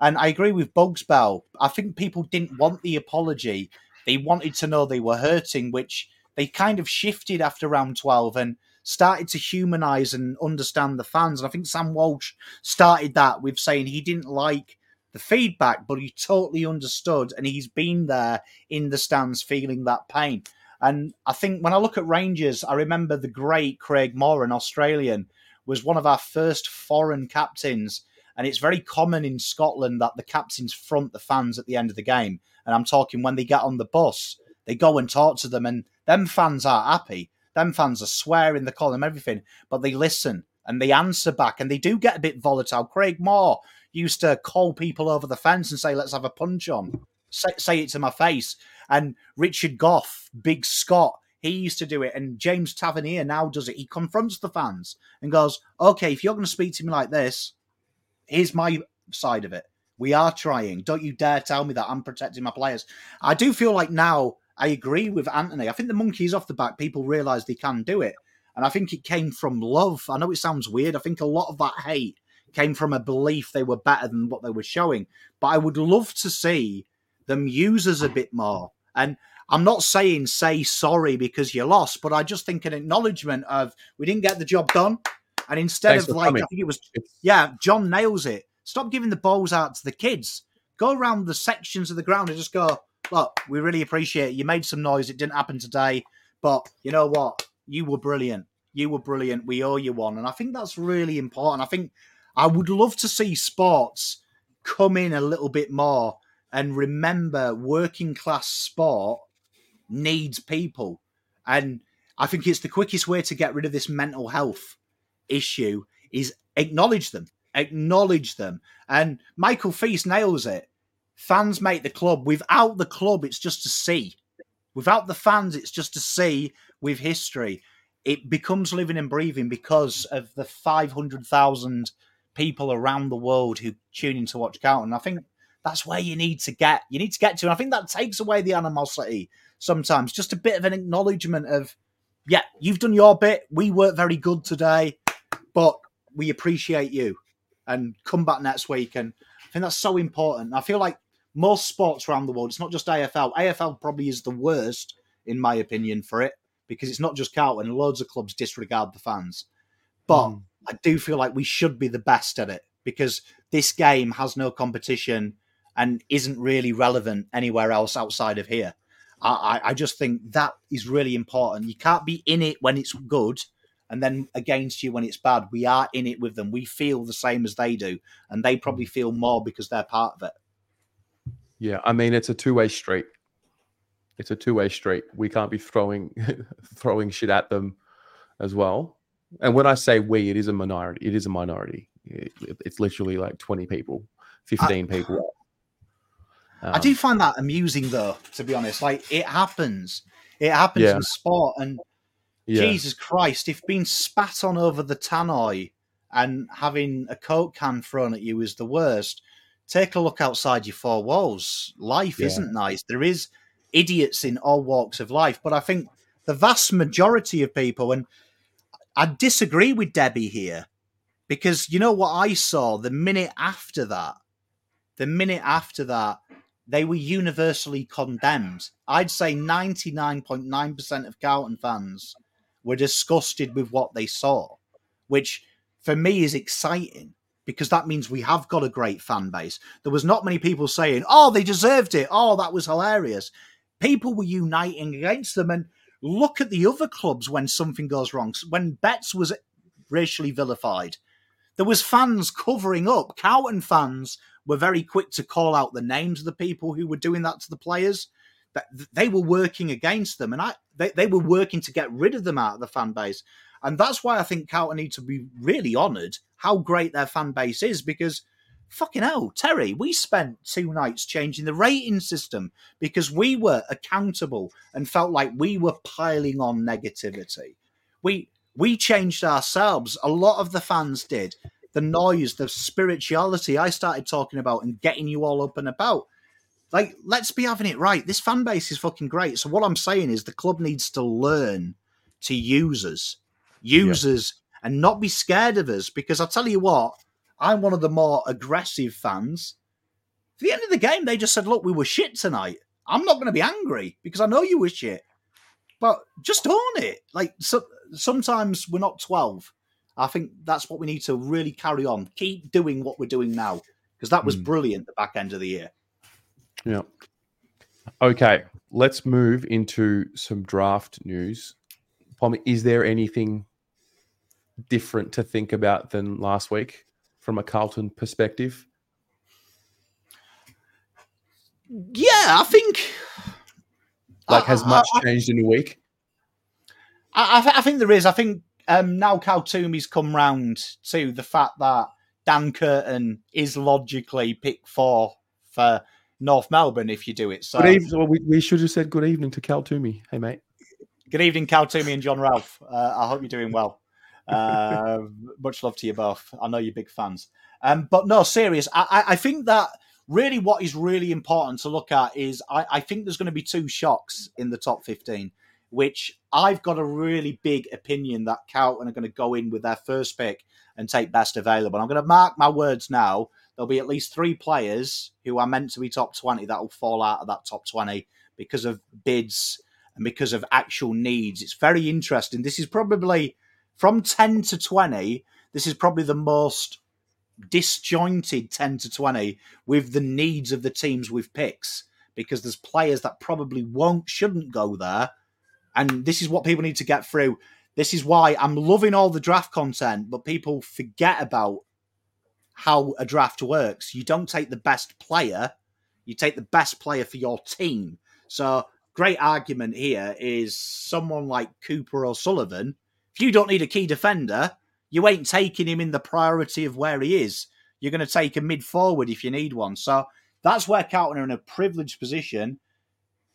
Speaker 2: and I agree with Bugs Bell. I think people didn't want the apology. They wanted to know they were hurting, which they kind of shifted after round 12 and started to humanize and understand the fans. And I think Sam Walsh started that with saying he didn't like the feedback, but he totally understood and he's been there in the stands feeling that pain. And I think when I look at Rangers, I remember the great Craig Moore, an Australian, was one of our first foreign captains And it's very common in Scotland that the captains front the fans at the end of the game. And I'm talking when they get on the bus, they go and talk to them, and them fans are happy. Them fans are swearing, they call them everything, but they listen and they answer back and they do get a bit volatile. Craig Moore used to call people over the fence and say, let's have a punch on. Say, say it to my face. And Richard Gough, Big Scott, he used to do it. And James Tavernier now does it. He confronts the fans and goes, okay, if you're going to speak to me like this, here's my side of it. We are trying. Don't you dare tell me that I'm protecting my players. I do feel like now I agree with Anthony. I think the monkeys off the back, people realise they can do it. And I think it came from love. I know it sounds weird. I think a lot of that hate came from a belief they were better than what they were showing. But I would love to see them use us a bit more. And I'm not saying say sorry because you lost, but I just think an acknowledgement of we didn't get the job done. And instead
Speaker 1: Thanks
Speaker 2: of like,
Speaker 1: coming.
Speaker 2: I think it was, yeah, John nails it. Stop giving the balls out to the kids. Go around the sections of the ground and just go, look, we really appreciate it. You made some noise. It didn't happen today. But you know what? You were brilliant. You were brilliant. We owe you one. And I think that's really important. I think I would love to see sports come in a little bit more and remember working class sport needs people. And I think it's the quickest way to get rid of this mental health issue is acknowledge them. Acknowledge them. And Michael Feast nails it. Fans make the club. Without the club, it's just a C. Without the fans, it's just a C with history. It becomes living and breathing because of the 500,000 people around the world who tune in to watch Carlton. I think that's where you need to get. You need to get to. And I think that takes away the animosity sometimes. Just a bit of an acknowledgement of, yeah, you've done your bit. We weren't very good today, but we appreciate you. And come back next week. And I think that's so important. I feel like most sports around the world, it's not just AFL. AFL probably is the worst, in my opinion, for it because it's not just Carlton. Loads of clubs disregard the fans. But
Speaker 1: Mm.
Speaker 2: I do feel like we should be the best at it because this game has no competition and isn't really relevant anywhere else outside of here. I, I, I just think that is really important. You can't be in it when it's good and then against you when it's bad. We are in it with them. We feel the same as they do, and they probably feel more because they're part of it.
Speaker 1: Yeah, I mean it's a two-way street. It's a two-way street. We can't be throwing (laughs) throwing shit at them as well. And when I say we, it is a minority. It is a minority. It- it's literally like 20 people, 15 people.
Speaker 2: I
Speaker 1: Um,
Speaker 2: do find that amusing, though. To be honest, like it happens. It happens
Speaker 1: Yeah.
Speaker 2: in sport, and
Speaker 1: yeah.
Speaker 2: Jesus Christ, if being spat on over the tannoy and having a coke can thrown at you is the worst, take a look outside your four walls. Life
Speaker 1: Yeah.
Speaker 2: isn't nice. There is idiots in all walks of life, but I think the vast majority of people, and I disagree with Debbie here, because you know what I saw the minute after that? The minute after that, they were universally condemned. I'd say 99.9% of Carlton fans were disgusted with what they saw, which for me is exciting because that means we have got a great fan base. There was not many people saying, "Oh, they deserved it. Oh, that was hilarious." People were uniting against them and look at the other clubs when something goes wrong. When Betts was racially vilified, there was fans covering up. Carlton fans were very quick to call out the names of the people who were doing that to the players. That they were working against them, and I they, they were working to get rid of them out of the fan base. And that's why I think Carlton need to be really honoured how great their fan base is because fucking hell, Terry, we spent two nights changing the rating system because we were accountable and felt like we were piling on negativity. We we changed ourselves. A lot of the fans did. The noise, the spirituality I started talking about and getting you all up and about. Like, let's be having it right. This fan base is fucking great. So what I'm saying is the club needs to learn to use us, use us, and not be scared of us. Because I tell you what, I'm one of the more aggressive fans. At the end of the game, they just said, "Look, we were shit tonight." I'm not going to be angry because I know you were shit, but just own it. Like so, sometimes we're not 12. I think that's what we need to really carry on. Keep doing what we're doing now because that was
Speaker 1: Mm.
Speaker 2: brilliant the back end of the year.
Speaker 1: Yeah. Okay, let's move into some draft news. Pommy, is there anything different to think about than last week from a Carlton perspective?
Speaker 2: Yeah, I think.
Speaker 1: Like, has much
Speaker 2: I-
Speaker 1: changed in a week?
Speaker 2: I, I, I think there is. I think um, now Cal Twomey's come round to the fact that Dan Curtin is logically pick four for North Melbourne if you do it. So
Speaker 1: Good evening. Well, we, we should have said good evening to Cal Twomey. Hey, mate.
Speaker 2: good evening, Cal Twomey and John Ralph. Uh, I hope you're doing well. Uh, (laughs) much love to you both. I know you're big fans. Um, but no, serious. I, I, think that really what is really important to look at is I, I think there's going to be two shocks in the top 15, which I've got a really big opinion that Carlton are going to go in with their first pick and take best available. I'm going to mark my words now. There'll be at least three players who are meant to be top 20 that will fall out of that top 20 because of bids and because of actual needs. It's very interesting. This is probably from 10 to 20, this is probably the most disjointed 10 to 20 with the needs of the teams with picks because there's players that probably won't, shouldn't go there. And this is what people need to get through. This is why I'm loving all the draft content, but people forget about how a draft works. You don't take the best player, you take the best player for your team. So, great argument here is someone like Cooper or Sullivan. If you don't need a key defender, you ain't taking him in the priority of where he is. You're going to take a mid forward if you need one. So, that's where Carlton are in a privileged position.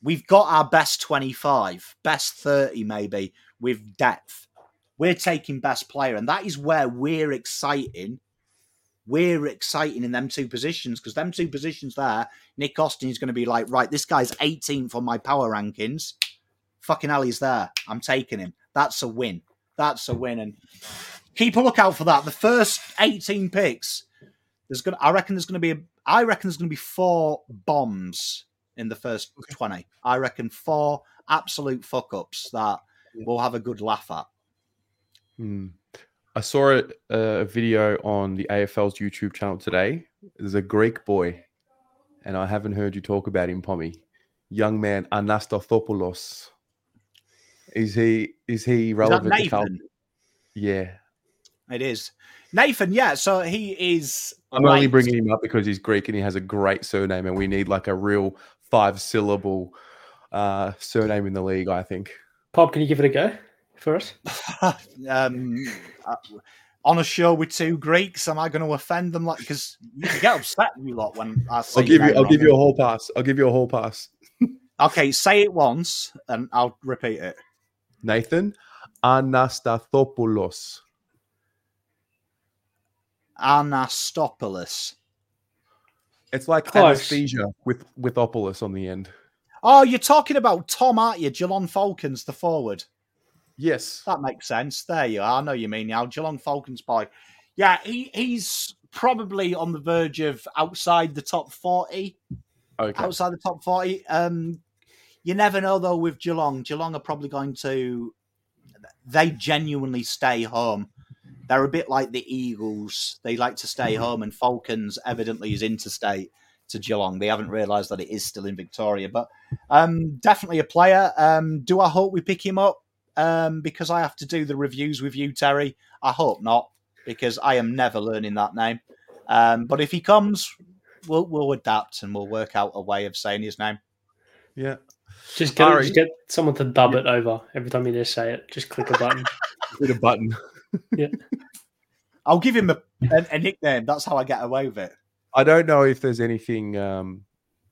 Speaker 2: We've got our best 25, best 30 maybe with depth. We're taking best player, and that is where we're exciting. We're exciting in them two positions because them two positions there, Nick Austin is going to be like, right, this guy's 18th on my power rankings. Fucking hell, he's there. I'm taking him. That's a win. That's a win. And keep a lookout for that. The first 18 picks, there's gonna I reckon there's gonna be a I reckon there's gonna be four bombs in the first 20. I reckon four absolute fuck ups that we'll have a good laugh at.
Speaker 1: Hmm. I saw a, a video on the AFL's YouTube channel today. There's a Greek boy, and I haven't heard you talk about him, Pommy. Young man Anastathopoulos. Is he is he
Speaker 2: Is that
Speaker 1: relevant to
Speaker 2: Nathan?
Speaker 1: Carlton? Yeah.
Speaker 2: It is. Nathan, yeah, so he is
Speaker 1: I'm only bringing him up because he's Greek and he has a great surname, and we need like a real five syllable uh, surname in the league, I think.
Speaker 3: Pop, can you give it a go for us? (laughs)
Speaker 2: um, uh, on a show with two Greeks, am I going to offend them? Like, because you get upset you lot when I say
Speaker 1: I'll give you I'll
Speaker 2: name
Speaker 1: give you a whole pass. I'll give you a whole pass. (laughs)
Speaker 2: Okay, say it once and I'll repeat it.
Speaker 1: Nathan Anastathopoulos.
Speaker 2: Anastopoulos.
Speaker 1: It's like
Speaker 3: Close.
Speaker 1: anesthesia with with opulus on the end.
Speaker 2: Oh, you're talking about Tom, aren't you? Geelong Falcons, the forward.
Speaker 1: Yes.
Speaker 2: That makes sense. There you are. I know you mean now. Geelong Falcons boy. Yeah, he, he's probably on the verge of outside the top 40.
Speaker 1: Okay.
Speaker 2: outside the top 40. Um, you never know, though, with Geelong. Geelong are probably going to, they genuinely stay home. They're a bit like the Eagles. They like to stay home, and Falcons evidently is interstate to Geelong. They haven't realised that it is still in Victoria, but um, definitely a player. Um, do I hope we pick him up? Um, because I have to do the reviews with you, Terry. I hope not, because I am never learning that name. Um, but if he comes, we'll we'll adapt and we'll work out a way of saying his name.
Speaker 1: Yeah.
Speaker 3: Just get,
Speaker 1: Ari.
Speaker 3: just get someone to dub it over every time you just say it. Just click a button. (laughs)
Speaker 1: Hit a button. (laughs) Yeah.
Speaker 2: I'll give him a, a, a nickname. That's how I get away with it.
Speaker 1: I don't know if there's anything. Um,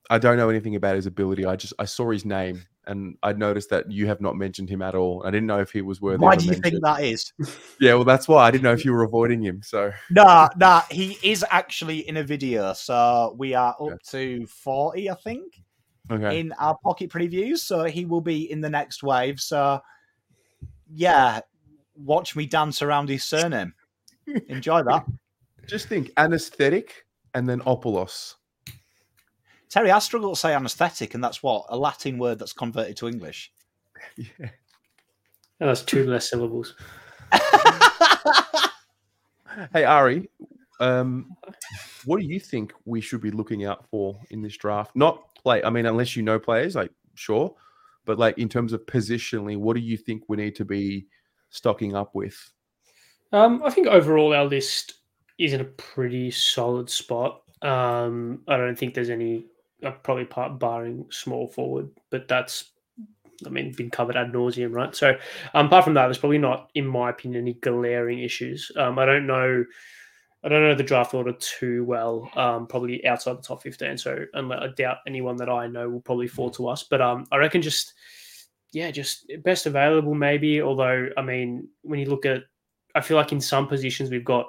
Speaker 1: I don't know anything about his ability. I just I saw his name and I noticed that you have not mentioned him at all. I didn't know if he was worthy.
Speaker 2: Why do you
Speaker 1: mention.
Speaker 2: think that is? (laughs)
Speaker 1: Yeah, well, that's why I didn't know if you were avoiding him. So
Speaker 2: Nah, nah. He is actually in a video, so we are up to forty, I think,
Speaker 1: okay,
Speaker 2: in our pocket previews. So he will be in the next wave. So yeah, watch me dance around his surname. (laughs) Enjoy that,
Speaker 1: just think anesthetic and then opulos.
Speaker 2: Terry. I struggle to say anaesthetic, and that's what a Latin word that's converted to English.
Speaker 1: Yeah.
Speaker 3: And that's two less syllables. (laughs)
Speaker 1: Hey Ari, um, what do you think we should be looking out for in this draft? Not play. I mean, unless you know players, like sure, but like in terms of positionally, what do you think we need to be stocking up with?
Speaker 3: Um, I think overall our list is in a pretty solid spot. Um, I don't think there's any probably part barring small forward, but that's I mean been covered ad nauseum, right? So um, apart from that, there's probably not, in my opinion, any glaring issues. Um, I don't know. I don't know the draft order too well. Um, probably outside the top fifteen. So I doubt anyone that I know will probably fall to us. But um, I reckon just yeah, just best available maybe. Although I mean, when you look at, I feel like in some positions we've got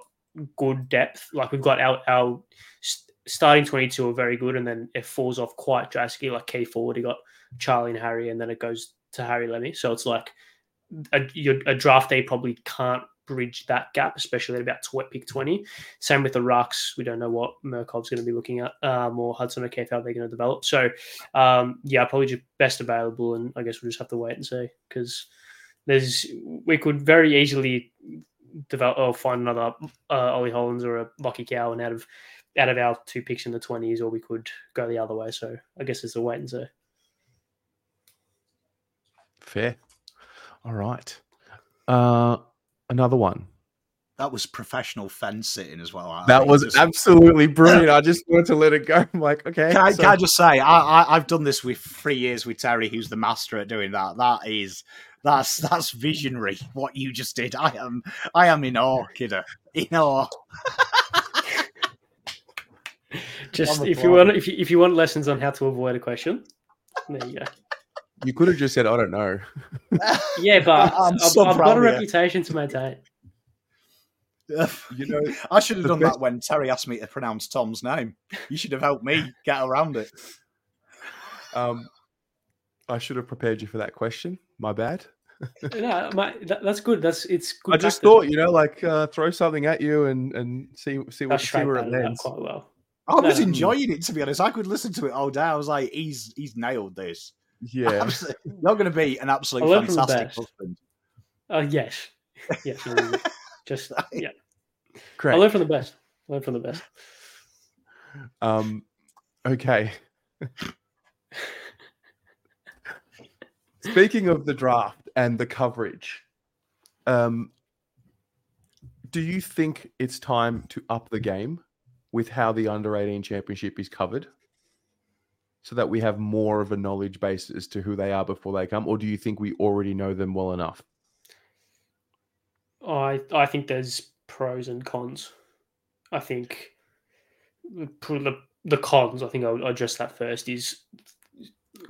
Speaker 3: good depth. Like we've got our our starting twenty two are very good, and then it falls off quite drastically. Like key forward, you got Charlie and Harry, and then it goes to Harry Lemmey. So it's like a, a draft day probably can't bridge that gap, especially at about tw- pick 20. Same with the Rucks. We don't know what Mirkov's going to be looking at um, or Hudson O'Keeffe, how they're going to develop. So, um, yeah, probably just best available. And I guess we'll just have to wait and see because there's we could very easily develop or find another uh, Ollie Hollands or a Lachie Cowan out of out of our two picks in the 20s, or we could go the other way. So I guess it's a wait and see.
Speaker 1: Fair. All right. Uh, another one.
Speaker 2: That was professional fence sitting as well.
Speaker 1: That was just... absolutely (laughs) brilliant. I just wanted to let it go. (laughs) I'm like, okay.
Speaker 2: Can I, so... can I just say, I, I, have done this with three years with Terry, who's the master at doing that. That is, that's that's visionary. What you just did. I am, I am in awe, kidder. In awe. (laughs)
Speaker 3: just if you want, if you, if you want lessons on how to avoid a question, there you go.
Speaker 1: You could have just said, "I don't know." (laughs)
Speaker 3: yeah, but I'm so I've, I've got a reputation to maintain.
Speaker 2: you know, (laughs) I should have done best... that when Terry asked me to pronounce Tom's name. You should have helped me get around it.
Speaker 1: Um, I should have prepared you for that question. My bad.
Speaker 3: no, my, that, that's good. That's it's good.
Speaker 1: I just thought, you know, like uh, throw something at you and and see see what see where it lands.
Speaker 3: Quite well.
Speaker 2: I was enjoying it to be honest. I could listen to it all day. I was like, he's he's nailed this.
Speaker 1: Yeah, (laughs)
Speaker 2: you're going to be an absolute fantastic husband.
Speaker 3: Oh uh, yes, yes. Just (laughs) yeah. Great. I learn from the best. I learn from the best.
Speaker 1: Um. Okay. Speaking of the draft and the coverage, um, do you think it's time to up the game with how the under 18 championship is covered? so that we have more of a knowledge base as to who they are before they come, or do you think we already know them well enough?
Speaker 3: I I think there's pros and cons. I think the the cons. I think I'll address that first. Is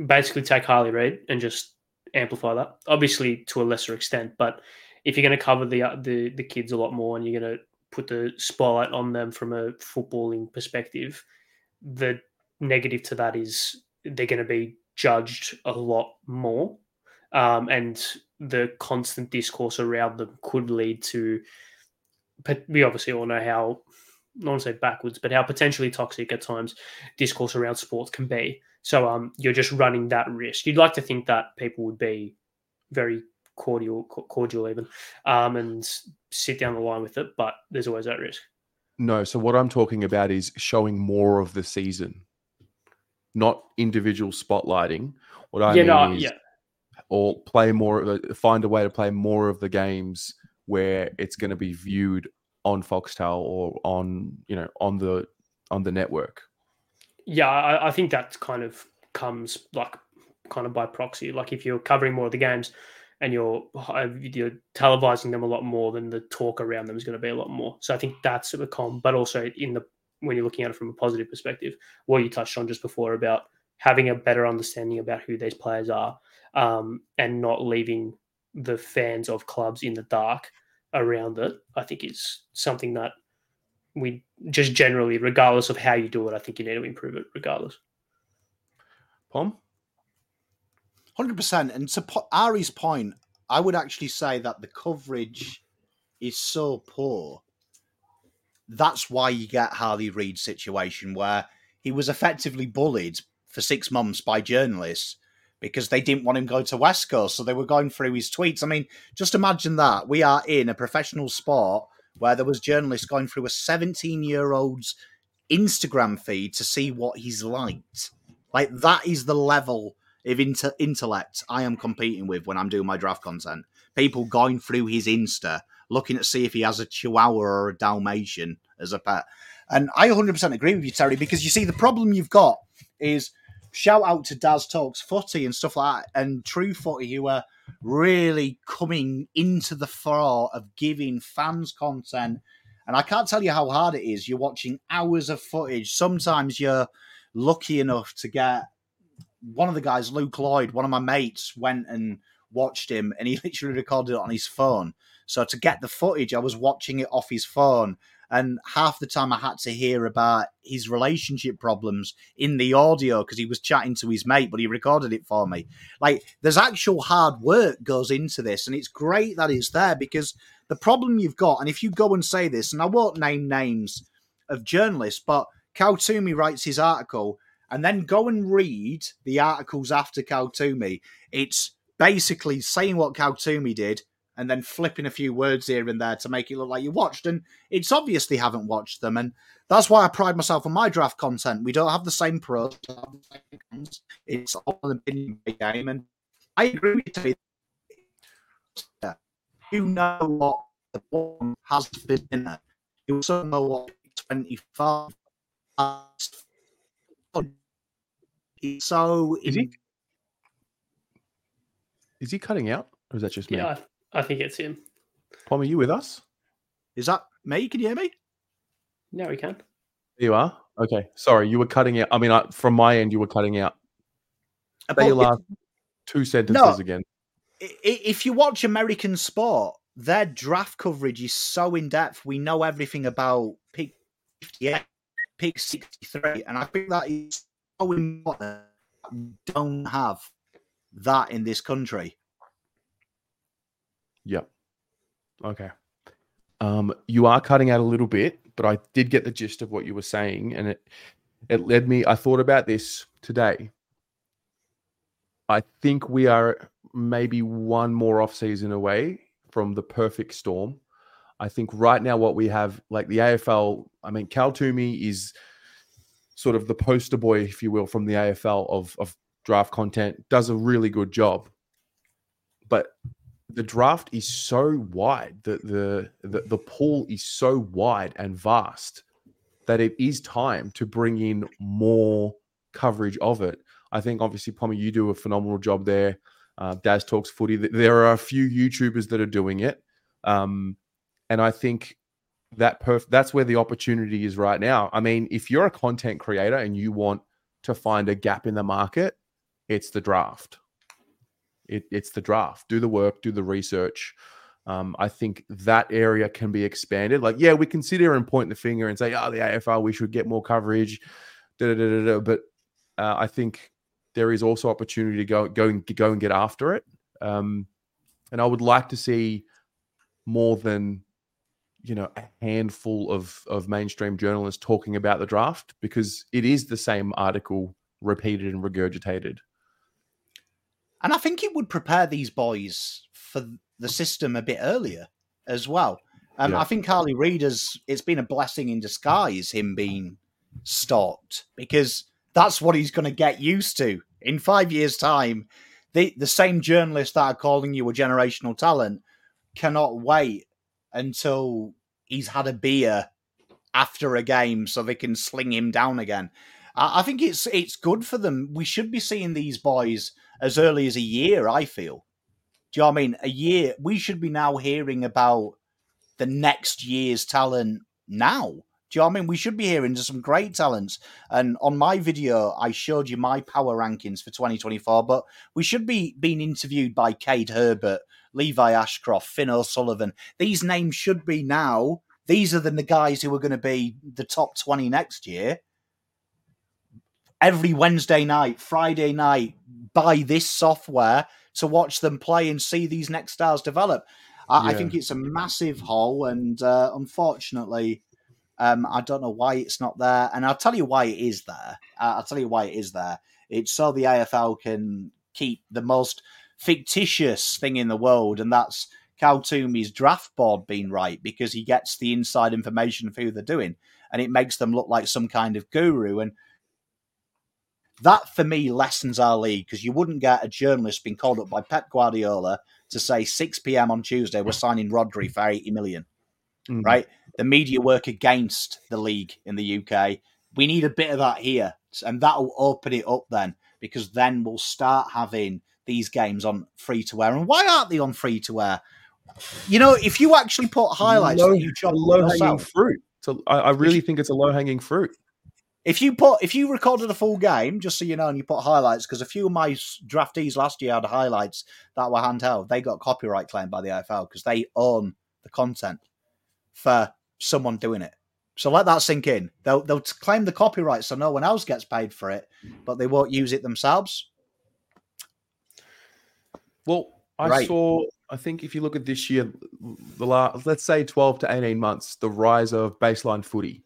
Speaker 3: basically take Harley Reid and just amplify that. Obviously, to a lesser extent, but if you're going to cover the uh, the the kids a lot more and you're going to put the spotlight on them from a footballing perspective, the negative to that is they're going to be judged a lot more. Um, and the constant discourse around them could lead to, but we obviously all know how, not to say backwards, but how potentially toxic at times discourse around sports can be. So um, you're just running that risk. You'd like to think that people would be very cordial, cordial even, um, and sit down the line with it, but there's always that risk.
Speaker 1: No, so what I'm talking about is showing more of the season not individual spotlighting. What I yeah, mean no, is, yeah. or play more, of find a way to play more of the games where it's going to be viewed on Foxtel or on you know on the on the network.
Speaker 3: Yeah, I, I think that kind of comes like kind of by proxy. Like if you're covering more of the games and you're you're televising them a lot more, then the talk around them is going to be a lot more. So I think that's a con, but also in the when you're looking at it from a positive perspective, what you touched on just before about having a better understanding about who these players are um, and not leaving the fans of clubs in the dark around it, I think is something that we just generally, regardless of how you do it, I think you need to improve it regardless.
Speaker 1: Pom?
Speaker 2: 100%. And to Ari's point, I would actually say that the coverage is so poor that's why you get Harley Reid's situation where he was effectively bullied for six months by journalists because they didn't want him going to West Coast. So they were going through his tweets. I mean, just imagine that. We are in a professional sport where there was journalists going through a 17 year old's Instagram feed to see what he's liked. Like that is the level of inter- intellect I am competing with when I'm doing my draft content. People going through his Insta looking to see if he has a Chihuahua or a Dalmatian as a pet. And I 100% agree with you, Terry, because you see, the problem you've got is shout out to Daz Talks Footy and stuff like that, and True Footy, who are really coming into the fore of giving fans content. And I can't tell you how hard it is. You're watching hours of footage. Sometimes you're lucky enough to get one of the guys, Luke Lloyd, one of my mates, went and watched him and he (laughs) literally recorded it on his phone. So to get the footage, I was watching it off his phone and half the time I had to hear about his relationship problems in the audio because he was chatting to his mate, but he recorded it for me. Like there's actual hard work goes into this, and it's great that it's there because the problem you've got, and if you go and say this, and I won't name names of journalists, but Twomey writes his article, and then go and read the articles after Twomey. It's basically saying what Twomey did and then flipping a few words here and there to make it look like you watched. And it's obvious they haven't watched them. And that's why I pride myself on my draft content. We don't have the same pros. It's all an opinion game. And I agree with you. You know what the one has been in it. You also know what 25 it's so
Speaker 1: is he is he cutting out or is that just me
Speaker 3: yeah I think it's him.
Speaker 1: Pom, are you with us?
Speaker 2: Is that me? Can you hear me?
Speaker 3: No, we can.
Speaker 1: There you are? Okay. Sorry, you were cutting out. I mean, I, from my end, you were cutting out. Say your last two sentences no, again.
Speaker 2: If you watch American sport, their draft coverage is so in depth. We know everything about pick 58, pick 63. And I think that is so important. We don't have that in this country.
Speaker 1: Yep. Okay. Um, you are cutting out a little bit, but I did get the gist of what you were saying, and it it led me. I thought about this today. I think we are maybe one more off season away from the perfect storm. I think right now what we have, like the AFL, I mean, Cal Twomey is sort of the poster boy, if you will, from the AFL of of draft content. Does a really good job, but the draft is so wide, the, the the the pool is so wide and vast that it is time to bring in more coverage of it. I think obviously, Pommy, you do a phenomenal job there. Uh, Daz talks footy. There are a few YouTubers that are doing it, um, and I think that perf- that's where the opportunity is right now. I mean, if you're a content creator and you want to find a gap in the market, it's the draft. It, it's the draft. Do the work, do the research. Um, I think that area can be expanded. Like, yeah, we can sit here and point the finger and say, oh, the AFL, we should get more coverage. Da, da, da, but uh, I think there is also opportunity to go, go, and, go and get after it. Um, and I would like to see more than you know a handful of of mainstream journalists talking about the draft because it is the same article repeated and regurgitated
Speaker 2: and I think it would prepare these boys for the system a bit earlier as well. Um, yeah. I think Harley Reid has, it's been a blessing in disguise, him being stopped, because that's what he's going to get used to. In five years' time, the, the same journalists that are calling you a generational talent cannot wait until he's had a beer after a game so they can sling him down again. I, I think it's it's good for them. We should be seeing these boys as early as a year, I feel. Do you know what I mean? A year, we should be now hearing about the next year's talent now. Do you know what I mean? We should be hearing some great talents. And on my video, I showed you my power rankings for 2024, but we should be being interviewed by Cade Herbert, Levi Ashcroft, Finn O'Sullivan. These names should be now. These are the guys who are going to be the top 20 next year every Wednesday night, Friday night, buy this software to watch them play and see these next stars develop. I, yeah. I think it's a massive hole, and uh, unfortunately, um, I don't know why it's not there. And I'll tell you why it is there. Uh, I'll tell you why it is there. It's so the AFL can keep the most fictitious thing in the world, and that's Cal Twomey's draft board being right because he gets the inside information of who they're doing, and it makes them look like some kind of guru. And That for me lessens our league because you wouldn't get a journalist being called up by Pep Guardiola to say 6 p.m. on Tuesday we're signing Rodri for 80 million.
Speaker 1: Mm.
Speaker 2: Right? The media work against the league in the UK. We need a bit of that here, and that'll open it up then because then we'll start having these games on free to wear. And why aren't they on free to wear? You know, if you actually put highlights
Speaker 1: low,
Speaker 2: you chop
Speaker 1: low hanging
Speaker 2: yourself,
Speaker 1: fruit. So I, I really think it's a low hanging fruit.
Speaker 2: if you put if you recorded a full game, just so you know, and you put highlights, because a few of my draftees last year had highlights that were handheld, they got copyright claimed by the AFL because they own the content for someone doing it. So let that sink in. They'll they'll claim the copyright so no one else gets paid for it, but they won't use it themselves.
Speaker 1: Well, I
Speaker 2: Right.
Speaker 1: saw. I think if you look at this year, the last let's say twelve to eighteen months, the rise of baseline footy.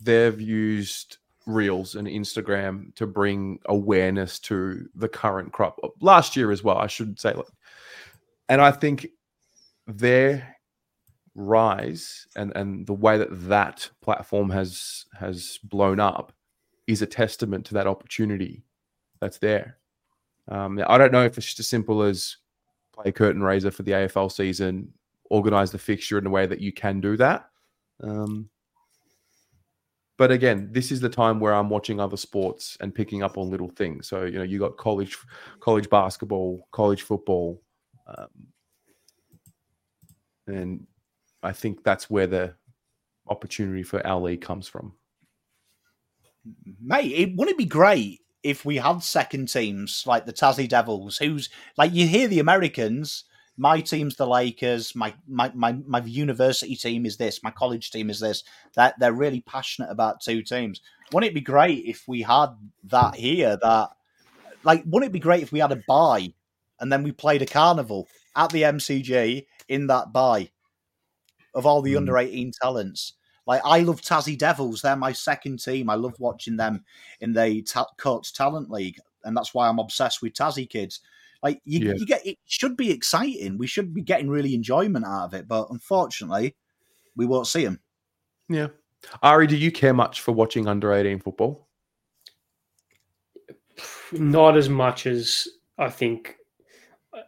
Speaker 1: They've used reels and Instagram to bring awareness to the current crop. Last year as well, I should say, and I think their rise and and the way that that platform has has blown up is a testament to that opportunity that's there. Um, I don't know if it's just as simple as play a curtain raiser for the AFL season, organize the fixture in a way that you can do that. Um, but again, this is the time where I'm watching other sports and picking up on little things. So you know, you got college, college basketball, college football, um, and I think that's where the opportunity for our league comes from.
Speaker 2: Mate, it wouldn't it be great if we had second teams like the Tassie Devils, who's like you hear the Americans. My team's the Lakers. My my my my university team is this. My college team is this. That they're really passionate about two teams. Wouldn't it be great if we had that here? That like, wouldn't it be great if we had a buy and then we played a carnival at the MCG in that buy of all the
Speaker 1: Mm.
Speaker 2: under eighteen talents? Like I love Tassie Devils. They're my second team. I love watching them in the ta- Coates Talent League, and that's why I'm obsessed with Tassie kids. Like you,
Speaker 1: Yeah.
Speaker 2: you get it should be exciting. We should be getting really enjoyment out of it, but unfortunately, we won't see them.
Speaker 1: Yeah, Ari, do you care much for watching under eighteen football?
Speaker 3: Not as much as I think,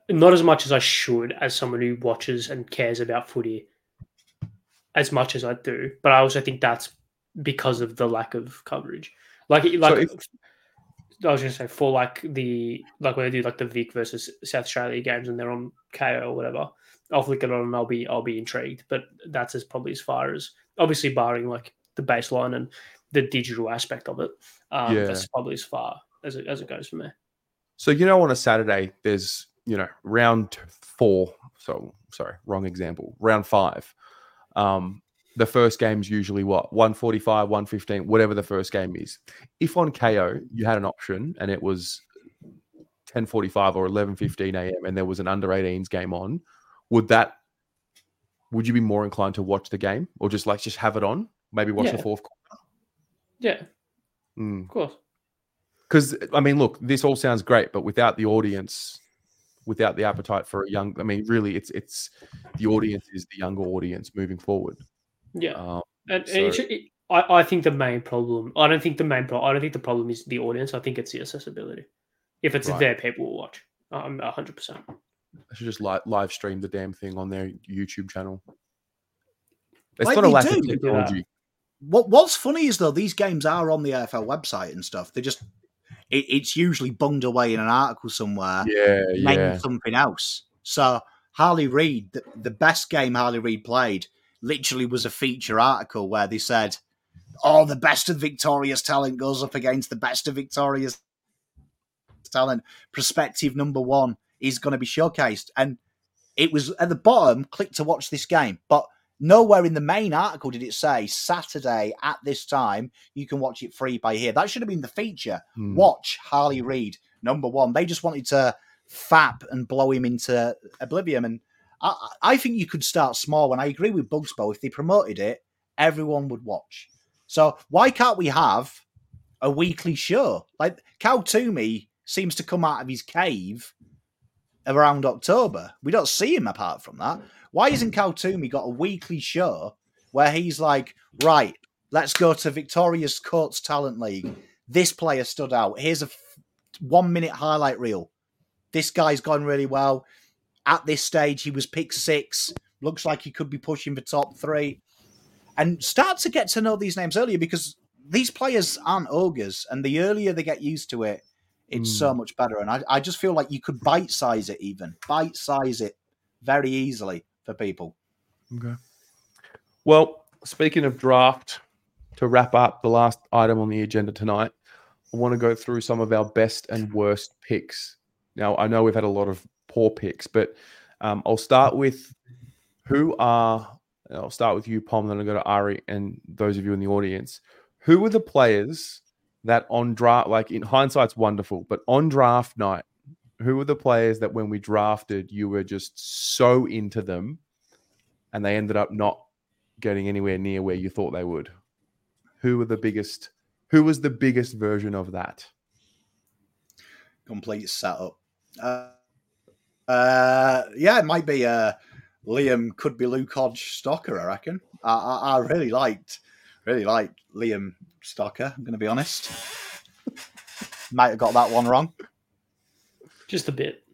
Speaker 3: not as much as I should as someone who watches and cares about footy as much as I do. But I also think that's because of the lack of coverage. Like, like
Speaker 1: if-
Speaker 3: I was going to say for like the like when they do like the Vic versus South Australia games and they're on Kayo or whatever. I'll flick it on and I'll be I'll be intrigued. But that's as probably as far as obviously barring like the baseline and the digital aspect of it. Um,
Speaker 1: Yeah.
Speaker 3: That's probably as far as it, as it goes for me.
Speaker 1: So you know, on a Saturday, there's you know round four. So sorry, wrong example. Round five. Um, the first game's usually what 145, 115, whatever the first game is. If on Kayo you had an option and it was 10:45 or 11:15 a.m. and there was an under 18s game on, would that would you be more inclined to watch the game or just like just have it on? Maybe watch the fourth quarter.
Speaker 3: Yeah,
Speaker 1: Mm.
Speaker 3: of course.
Speaker 1: because I mean, look, this all sounds great, but without the audience, without the appetite for a young, I mean, really, it's it's the audience is the younger audience moving forward.
Speaker 3: Yeah,
Speaker 1: Um,
Speaker 3: and, and it should, it, I I think the main problem. I don't think the main problem. I don't think the problem is the audience. I think it's the accessibility. If it's
Speaker 1: Right.
Speaker 3: there, people will watch. I'm hundred percent.
Speaker 1: I should just li- live stream the damn thing on their YouTube channel. It's
Speaker 2: Like
Speaker 1: not a lack
Speaker 2: do.
Speaker 1: of
Speaker 3: They do that.
Speaker 1: technology.
Speaker 2: What What's funny is though these games are on the AFL website and stuff. They just it, it's usually bunged away in an article somewhere.
Speaker 1: Yeah,
Speaker 2: named
Speaker 1: yeah.
Speaker 2: something else. So Harley Reid, the, the best game Harley Reid played, literally was a feature article where they said, "Oh, the best of Victoria's talent goes up against the best of Victoria's talent. Prospective number one is going to be showcased." And it was at the bottom. Click to watch this game, but nowhere in the main article did it say Saturday at this time you can watch it free by here. That should have been the feature
Speaker 1: Hmm.
Speaker 2: watch Harley Reid number one. They just wanted to fap and blow him into oblivion. And I, I think you could start small. And I agree with Bugsbo. If they promoted it, everyone would watch. So why can't we have a weekly show? Like Cal Twomey seems to come out of his cave around October. We don't see him apart from that. Why isn't Cal Twomey got a weekly show where he's like, right, let's go to Victoria's Coates Talent League. this player stood out. Here's a f- one minute highlight reel. This guy's gone really well. At this stage, he was pick six. Looks like he could be pushing for top three. And start to get to know these names earlier because these players aren't ogres, and the earlier they get used to it, it's
Speaker 1: Mm.
Speaker 2: so much better. And I, I just feel like you could bite size it even, bite size it very easily for people.
Speaker 1: Okay. Well, speaking of draft, to wrap up the last item on the agenda tonight, I want to go through some of our best and worst picks. Now, I know we've had a lot of poor picks, but um, I'll start with who are. I'll start with you, Pom, then I'll go to Ari and those of you in the audience. Who were the players that on draft, like in hindsight's wonderful, but on draft night, who were the players that when we drafted, you were just so into them and they ended up not getting anywhere near where you thought they would. Who were the biggest? Who was the biggest version of that?
Speaker 2: Complete setup. Uh, uh, yeah, it might be uh, Liam. Could be Luke Hodge Stocker. I reckon. I, I, I really liked, really liked Liam Stocker. I'm going to be honest. might have got that one wrong.
Speaker 3: Just a bit.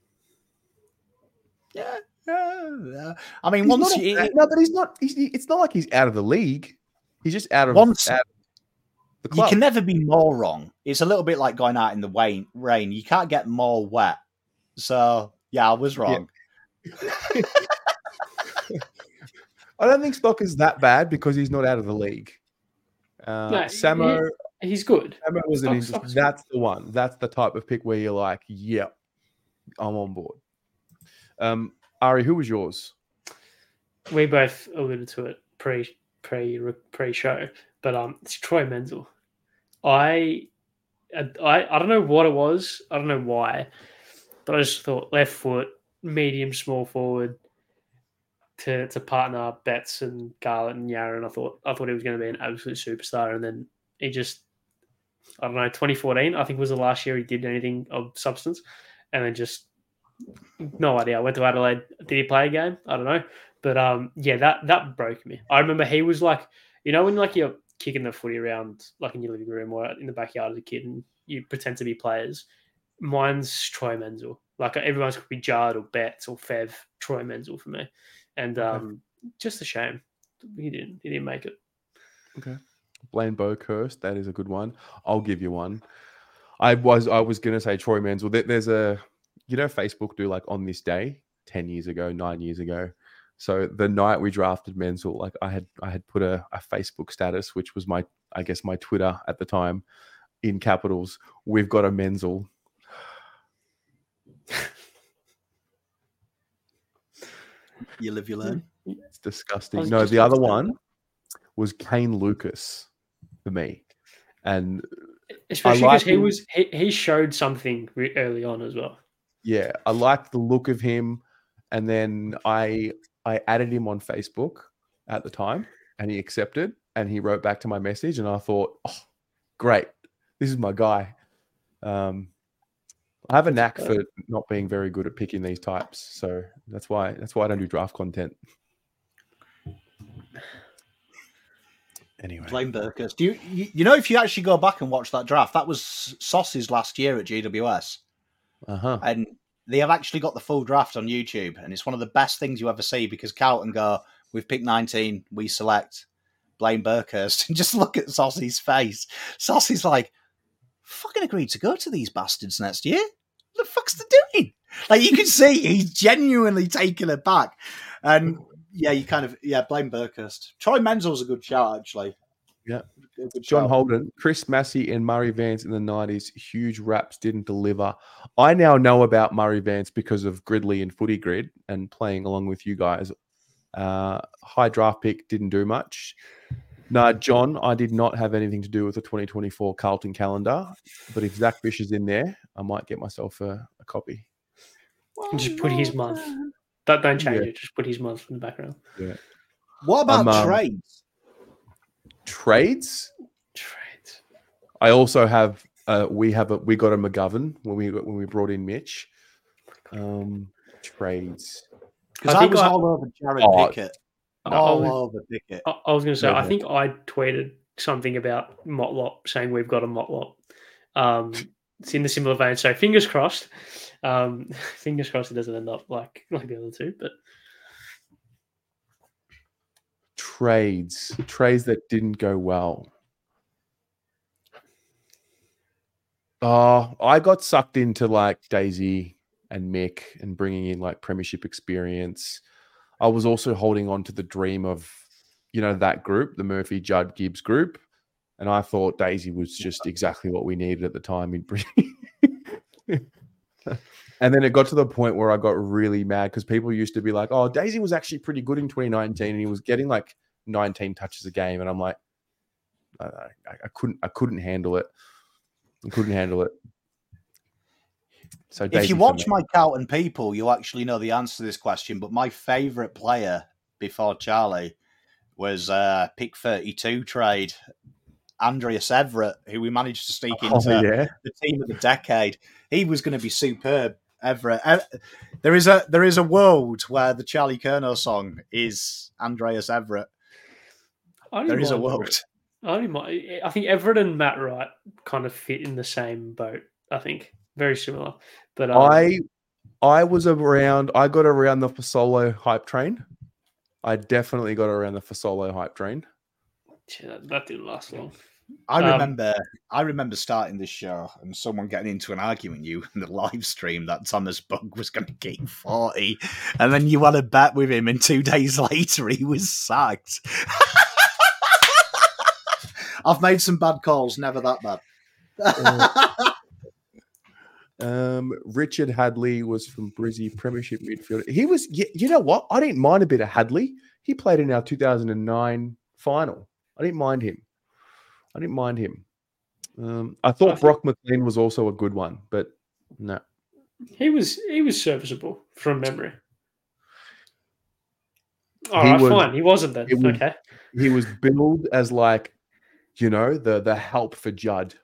Speaker 2: Yeah, yeah. yeah. I mean,
Speaker 1: He's
Speaker 2: once
Speaker 1: not a- no, but he's not. He's, it's not like he's out of the league. He's just out of,
Speaker 2: Once-
Speaker 1: out of the
Speaker 2: you can never be more wrong. It's a little bit like going out in the rain. Rain. You can't get more wet. So yeah, I was wrong. (laughs)
Speaker 1: I don't think Stocker's that bad because he's not out of the league. Uh,
Speaker 3: No,
Speaker 1: Samo,
Speaker 3: He's good.
Speaker 1: Samo was an
Speaker 3: Stock-
Speaker 1: interest-
Speaker 3: Stock's
Speaker 1: That's the one. That's the type of pick where you're like, yep, I'm on board. Um, Ari, who was yours?
Speaker 3: We both alluded to it pre pre pre show, but um, it's Troy Menzel. I, I I don't know what it was. I don't know why, but I just thought left foot, medium small forward, to to partner Betts and Garlett and Yarran, and I thought I thought he was going to be an absolute superstar, and then he just I don't know 2014 I think was the last year he did anything of substance, and then just no idea. I went to Adelaide. Did he play a game? I don't know, but um yeah that that broke me. I remember he was like you know when like you're kicking the footy around like in your living room or in the backyard as a kid and you pretend to be players. Mine's Troy Menzel. Like everyone's could be Judd or Betts or Fev. Troy Menzel for me, and
Speaker 1: Okay.
Speaker 3: um, just a shame he didn't he didn't make it.
Speaker 1: Okay, Blaine Boekhorst. That is a good one. I'll give you one. I was I was gonna say Troy Menzel. There's a you know Facebook do like on this day ten years ago, nine years ago. So the night we drafted Menzel, like I had I had put a, a Facebook status, which was my I guess my Twitter at the time, in capitals. We've got a Menzel.
Speaker 2: You live, you learn.
Speaker 1: It's disgusting. No, the other one was Kane Lucas for me, and
Speaker 3: Especially
Speaker 1: like
Speaker 3: because he
Speaker 1: him.
Speaker 3: was he, he showed something early on as well.
Speaker 1: yeah, I liked the look of him. And then I I added him on Facebook at the time, and he accepted, and he wrote back to my message, and I thought, oh, great, this is my guy. Um, I have a knack for not being very good at picking these types, so that's why that's why I don't do draft content. Anyway,
Speaker 2: Blaine Burkers. Do you, you you know if you actually go back and watch that draft, that was Sauce's last year at GWS,
Speaker 1: uh huh.
Speaker 2: and they have actually got the full draft on YouTube, and it's one of the best things you ever see because Carlton go, "We've picked 19, we select Blaine Boekhorst," (laughs) and just look at Saucy's face. Saucy's like, "Fucking agreed to go to these bastards next year. What the fuck's they doing?" Like you can see, he's genuinely taken aback, and yeah, you kind of yeah, blame Boekhorst. Troy Menzel's a good shout actually.
Speaker 1: Yeah. John. Holden, Chris Massey, and Murray Vance in the 90s, huge raps didn't deliver. I now know about Murray Vance because of Gridley and Footy Grid and playing along with you guys. Uh, high draft pick didn't do much. No, John, I did not have anything to do with the 2024 Carlton calendar, but if Zach Fish is in there, I might get myself a, a copy.
Speaker 3: And just put his month. Don't, don't change
Speaker 1: Yeah.
Speaker 3: it. Just put his month in the background.
Speaker 2: What about
Speaker 1: um,
Speaker 2: trades?
Speaker 1: Trades.
Speaker 3: Trades.
Speaker 1: I also have. Uh, we have a. We got a McGovern when we when we brought in Mitch. Um, trades.
Speaker 2: Because
Speaker 3: I
Speaker 2: I, was
Speaker 3: I-
Speaker 2: all over Jarrod
Speaker 1: Oh,
Speaker 2: Pickett.
Speaker 3: I,
Speaker 2: All
Speaker 3: was,
Speaker 2: over Pickett.
Speaker 3: I- I was going to say,
Speaker 1: Go
Speaker 3: I think I tweeted something about Motlop saying we've got a Motlop. Um, it's in the similar vein. So fingers crossed. Um, (laughs) fingers crossed it doesn't end up like like the other two. But
Speaker 1: Trades, trades that didn't go well. Oh, I got sucked into like Daisy and Mick and bringing in like premiership experience. I was also holding on to the dream of, you know, that group, the Murphy Judd Gibbs group. And I thought Daisy was just exactly what we needed at the time in bringing. (laughs) and then it got to the point where I got really mad because people used to be like, oh, Daisy was actually pretty good in 2019 and he was getting like 19 touches a game. And I'm like, I, I, I couldn't, I couldn't handle it. I couldn't handle it. So
Speaker 2: if you watch
Speaker 1: me.
Speaker 2: my Carlton people, you actually know the answer to this question. But my favourite player before Charlie was uh, pick 32 trade, Andrejs Everitt, who we managed to sneak (laughs)
Speaker 1: oh,
Speaker 2: into
Speaker 1: yeah.
Speaker 2: the team of the decade. He was going to be superb. Everitt. Eh, There is a there is a world where the Charlie Curnow song is
Speaker 3: Andrejs Everitt.
Speaker 2: There is a world.
Speaker 3: I don't mind. I think Everitt and Matt Wright kind of fit in the same boat. I think very similar. But um,
Speaker 1: I I was around. I got around the Fasolo hype train. I definitely got around the Fasolo hype train.
Speaker 3: yeah, that, that didn't last long.
Speaker 2: I
Speaker 3: Um,
Speaker 2: remember I remember starting this show and someone getting into an argument with you (laughs) in the live stream that Thomas Bug was going to get 40 and then you had a bet with him and two (laughs) days later he was sacked. (laughs) I've made some bad calls, never that bad.
Speaker 1: Um, Richard Hadley was from Brizzy Premiership midfielder. He was. You, you know what? I didn't mind a bit of Hadley. He played in our 2009 final. I didn't mind him. I didn't mind him. Um, I
Speaker 3: I
Speaker 1: thought
Speaker 3: think-
Speaker 1: Brock McLean was also a good one, but no.
Speaker 3: He was he was serviceable from memory. All
Speaker 1: He
Speaker 3: right,
Speaker 1: was-
Speaker 3: fine. He wasn't then.
Speaker 1: was-
Speaker 3: okay.
Speaker 1: he was billed as like, you know, the the help for Judd.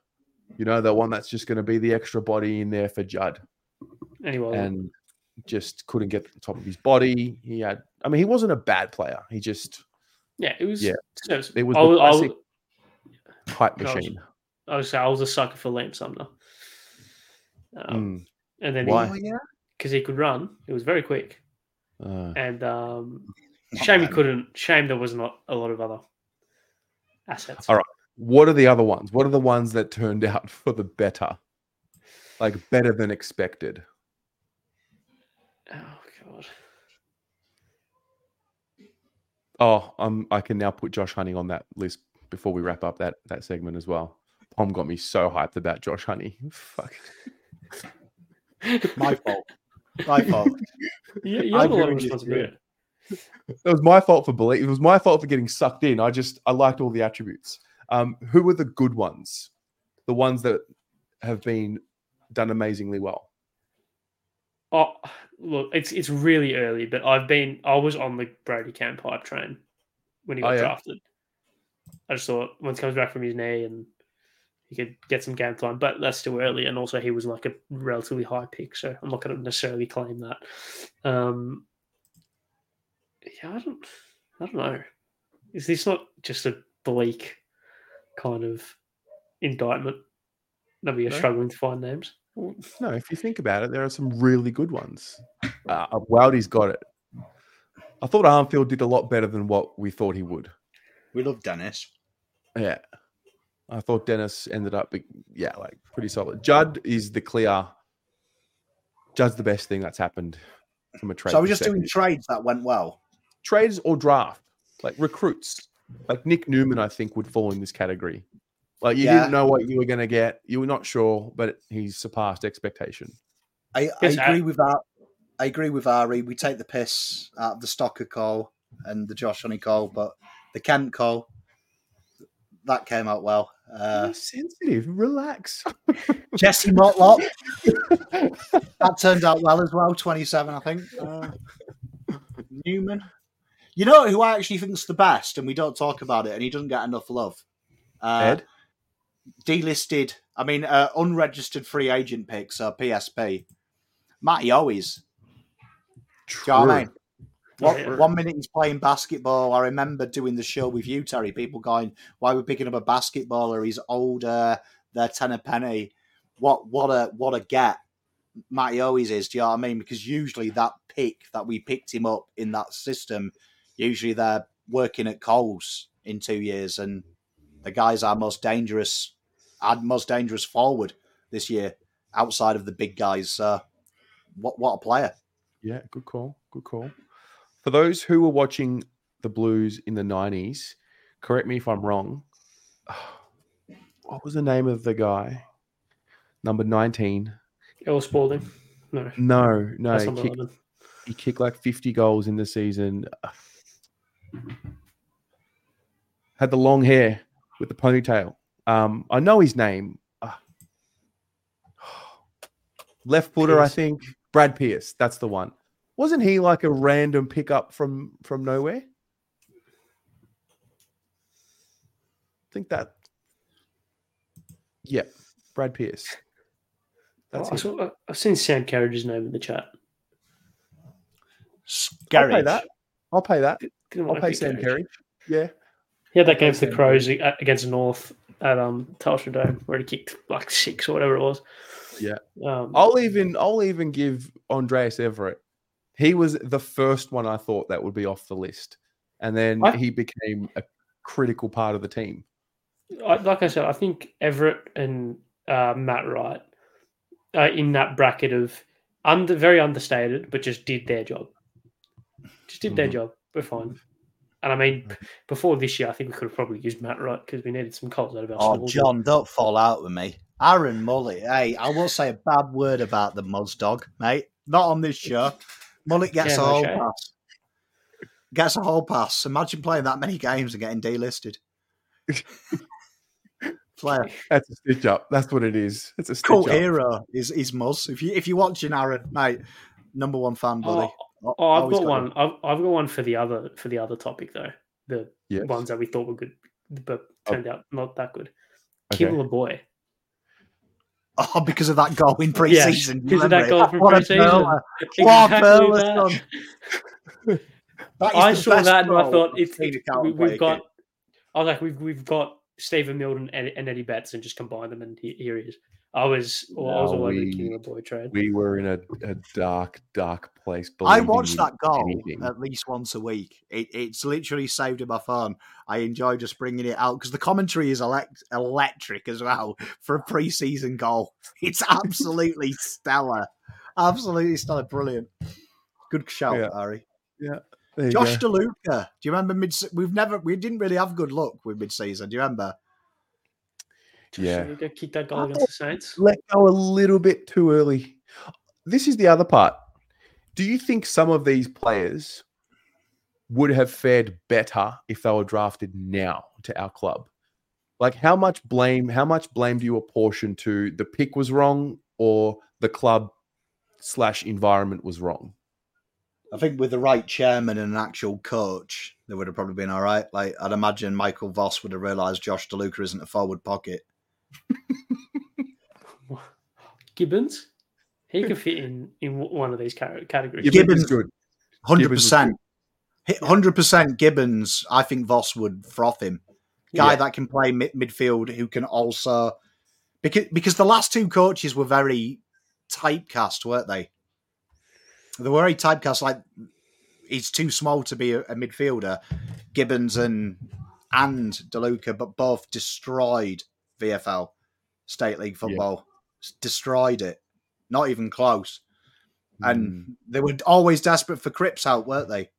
Speaker 1: You know, the one that's just going to be the extra body in there for Judd,
Speaker 3: Anyway,
Speaker 1: and just couldn't get to the top of his body. He had, I mean, he wasn't a bad player. He just
Speaker 3: yeah, it was.
Speaker 1: yeah,
Speaker 3: serviceable.
Speaker 1: it was
Speaker 3: I
Speaker 1: the
Speaker 3: was, I was,
Speaker 1: classic hype machine.
Speaker 3: I was, I was a sucker for Liam Sumner. Um,
Speaker 1: Mm,
Speaker 3: And then
Speaker 1: Why?
Speaker 2: Oh, yeah.
Speaker 3: because he, could run, it was very quick.
Speaker 1: uh,
Speaker 3: And um,
Speaker 2: Not
Speaker 3: shame he couldn't. Shame there was not a lot of other assets.
Speaker 1: All right. What are the other ones? What are the ones that turned out (laughs) for the better, like better than expected?
Speaker 3: Oh god.
Speaker 1: Oh, um, I can now put Josh Honey on that list before we wrap up that that segment as well. Pom got me so hyped about Josh Honey. (laughs) Fuck.
Speaker 2: My fault. My fault.
Speaker 3: you, you have a lot of responsibility.
Speaker 1: It was my fault for believe. It was my fault for getting sucked in. I just I liked all the attributes. Um, who were the good ones? The ones that have been done amazingly well.
Speaker 3: Oh, look, it's it's really early, but I've been I was on the Brodie Kemp hype train when he
Speaker 1: Oh,
Speaker 3: got
Speaker 1: yeah?
Speaker 3: drafted. I just thought once he comes back from his knee and he could get some game time, but that's too early. And also, he was like a relatively high pick, so I'm not going to necessarily claim that. Um, yeah, I don't, I don't know. Is this not just a bleak kind of indictment that we are
Speaker 1: No.
Speaker 3: struggling to find names?
Speaker 1: No, if you think about it, there are some really good ones. Uh, Wowdy's got it. I thought Armfield did a lot better than what we thought he would.
Speaker 2: We love Dennis.
Speaker 1: Yeah. I thought Dennis ended up, be- yeah, like pretty solid. Judd is the clear. Judd's the best thing that's happened from a trade.
Speaker 2: So we're just doing trades that went well.
Speaker 1: trades or draft, like recruits. Like Nick Newman, I think would fall in this category. Like you
Speaker 2: Yeah.
Speaker 1: didn't know what you were going to get, you were not sure, but he's surpassed expectation.
Speaker 2: I, I agree with that. I agree with Ari. We take the piss out of the Stocker call and the Josh Honey call, but the Kent call that came out well. Uh,
Speaker 1: You're sensitive. Relax. (laughs)
Speaker 2: Jesse Motlop that turned out well as well. Twenty-seven, I think. Uh, Newman. You know who I actually think's the best, and we don't talk about it, and he doesn't get enough love. Uh,
Speaker 1: Ed.
Speaker 2: delisted. I mean, uh, unregistered free agent picks, uh, PSP. Matty Owies. Do you know what I mean? One, one minute he's playing basketball. I remember doing the show with you, Terry. People going, "Why are we picking up a basketballer? He's older. They're ten a penny." what what a what a get Matty Owies is. Do you know what I mean? Because usually that pick that we picked him up in that system, usually they're working at Coles in two years, and the guy's our most dangerous, our most dangerous forward this year outside of the big guys. Uh, what what a player!
Speaker 1: Yeah, good call. Good call. For those who were watching the Blues in the nineties, correct me if I'm wrong. (sighs) What was the name of the guy? Number nineteen.
Speaker 3: El Spalding. No,
Speaker 1: No, no.
Speaker 3: that's
Speaker 1: He kicked, he kicked like 50 goals in the season. Had the long hair with the ponytail. Um, I know his name. Ah. (sighs) Left footer, I think. Brad Pierce. That's the one. Wasn't he like a random pickup from from nowhere? I think that. Yeah, Brad Pierce. That's
Speaker 3: Oh, I saw, I've seen Sam Carriage's name in the chat.
Speaker 1: I'll pay that. I'll pay that.
Speaker 3: Didn't
Speaker 1: I'll
Speaker 3: want to
Speaker 1: pay Sam
Speaker 3: Carriage.
Speaker 1: Carriage. Yeah.
Speaker 3: He had that game for the Crows a- against North at um Telstra Dome where he kicked like six or whatever it was.
Speaker 1: Yeah.
Speaker 3: Um,
Speaker 1: I'll even I'll even give Andrejs Everitt. He was the first one I thought that would be off the list, and then
Speaker 3: I-
Speaker 1: he became a critical part of the team.
Speaker 3: I, like I said, I think Everitt and uh, Matt Wright are in that bracket of under very understated, but just did their job. Just did their
Speaker 1: Mhm.
Speaker 3: job. We're fine. And I mean, before this year, I think we could have probably used Matt Wright because we needed some goals out of our
Speaker 2: Oh,
Speaker 3: small
Speaker 2: John, don't fall out with me. Aaron Mullett. Hey, I won't say a bad word about the Muzz Dog, mate. Not on this show. Mullett (laughs) gets
Speaker 3: Yeah,
Speaker 2: a whole
Speaker 3: shame.
Speaker 2: pass. Gets a whole pass. Imagine playing that many games and getting delisted. (laughs) Player.
Speaker 1: That's a stitch up. That's what it is. It's a stitch
Speaker 2: Cult
Speaker 1: up.
Speaker 2: hero is is Muzz. If you if you're watching Aaron, mate, number one fan, oh, buddy.
Speaker 3: Oh, oh, I've
Speaker 2: Always
Speaker 3: got
Speaker 2: got
Speaker 3: one. I've, I've got one for the other for the other topic though. The
Speaker 1: Yes.
Speaker 3: ones that we thought were good, but
Speaker 1: Oh.
Speaker 3: turned out not that good.
Speaker 1: Okay.
Speaker 3: Kym LeBois. (laughs)
Speaker 2: Oh, because of that goal in
Speaker 3: Yes,
Speaker 2: pre-season.
Speaker 3: because of
Speaker 2: remember
Speaker 3: that
Speaker 2: it?
Speaker 3: goal from
Speaker 2: What a
Speaker 3: pre-season.
Speaker 2: What a
Speaker 3: Exactly
Speaker 2: perler,
Speaker 3: that.
Speaker 2: son. That is
Speaker 3: I saw that and I thought
Speaker 2: I've
Speaker 3: it's, it's we, we've got.
Speaker 2: kick.
Speaker 3: I was like, we've we've got Stephen Milton and, and Eddie Betts and just combine them, and he, here he is. I was I was
Speaker 1: No,
Speaker 3: all over
Speaker 1: we-
Speaker 3: the King of Boy trade.
Speaker 1: We were in a, a dark, dark place.
Speaker 2: I
Speaker 1: believing
Speaker 2: watch that goal
Speaker 1: anything.
Speaker 2: at least once a week. It, it's literally saved in my phone. I enjoy just bringing it out because the commentary is elect- electric as well for a pre-season goal. (laughs) It's absolutely stellar, absolutely stellar, brilliant. Good shout,
Speaker 1: Yeah.
Speaker 2: Harry.
Speaker 1: There you
Speaker 2: Josh
Speaker 1: go.
Speaker 2: DeLuca. Do you remember mid? We've never, we didn't really have good luck with mid-season. Do you remember?
Speaker 3: Just
Speaker 1: Yeah.
Speaker 3: so we go that goal against the Saints.
Speaker 1: let go a little bit too early. This is the other part. Do you think some of these players would have fared better if they were drafted now to our club? Like how much blame, how much blame do you apportion to the pick was wrong or the club slash environment was wrong?
Speaker 2: I think with the right chairman and an actual coach, they would have probably been all right. Like I'd imagine Michael Voss would have realised Josh DeLuca isn't a forward pocket. (laughs)
Speaker 3: Gibbons, he could fit in in one of these categories.
Speaker 1: Gibbons
Speaker 2: Gibbons-
Speaker 1: good.
Speaker 2: hundred percent, hundred percent. Gibbons. I think Voss would froth him. Guy
Speaker 1: Yeah.
Speaker 2: that can play mid- midfield, who can also because because the last two coaches were very typecast, weren't they? They were very typecast. Like he's too small to be a, a midfielder. Gibbons and and DeLuca, but both destroyed VFL State League football. S- Destroyed it. Not even close. And
Speaker 1: Mm.
Speaker 2: they were always desperate for Cripps out, weren't they?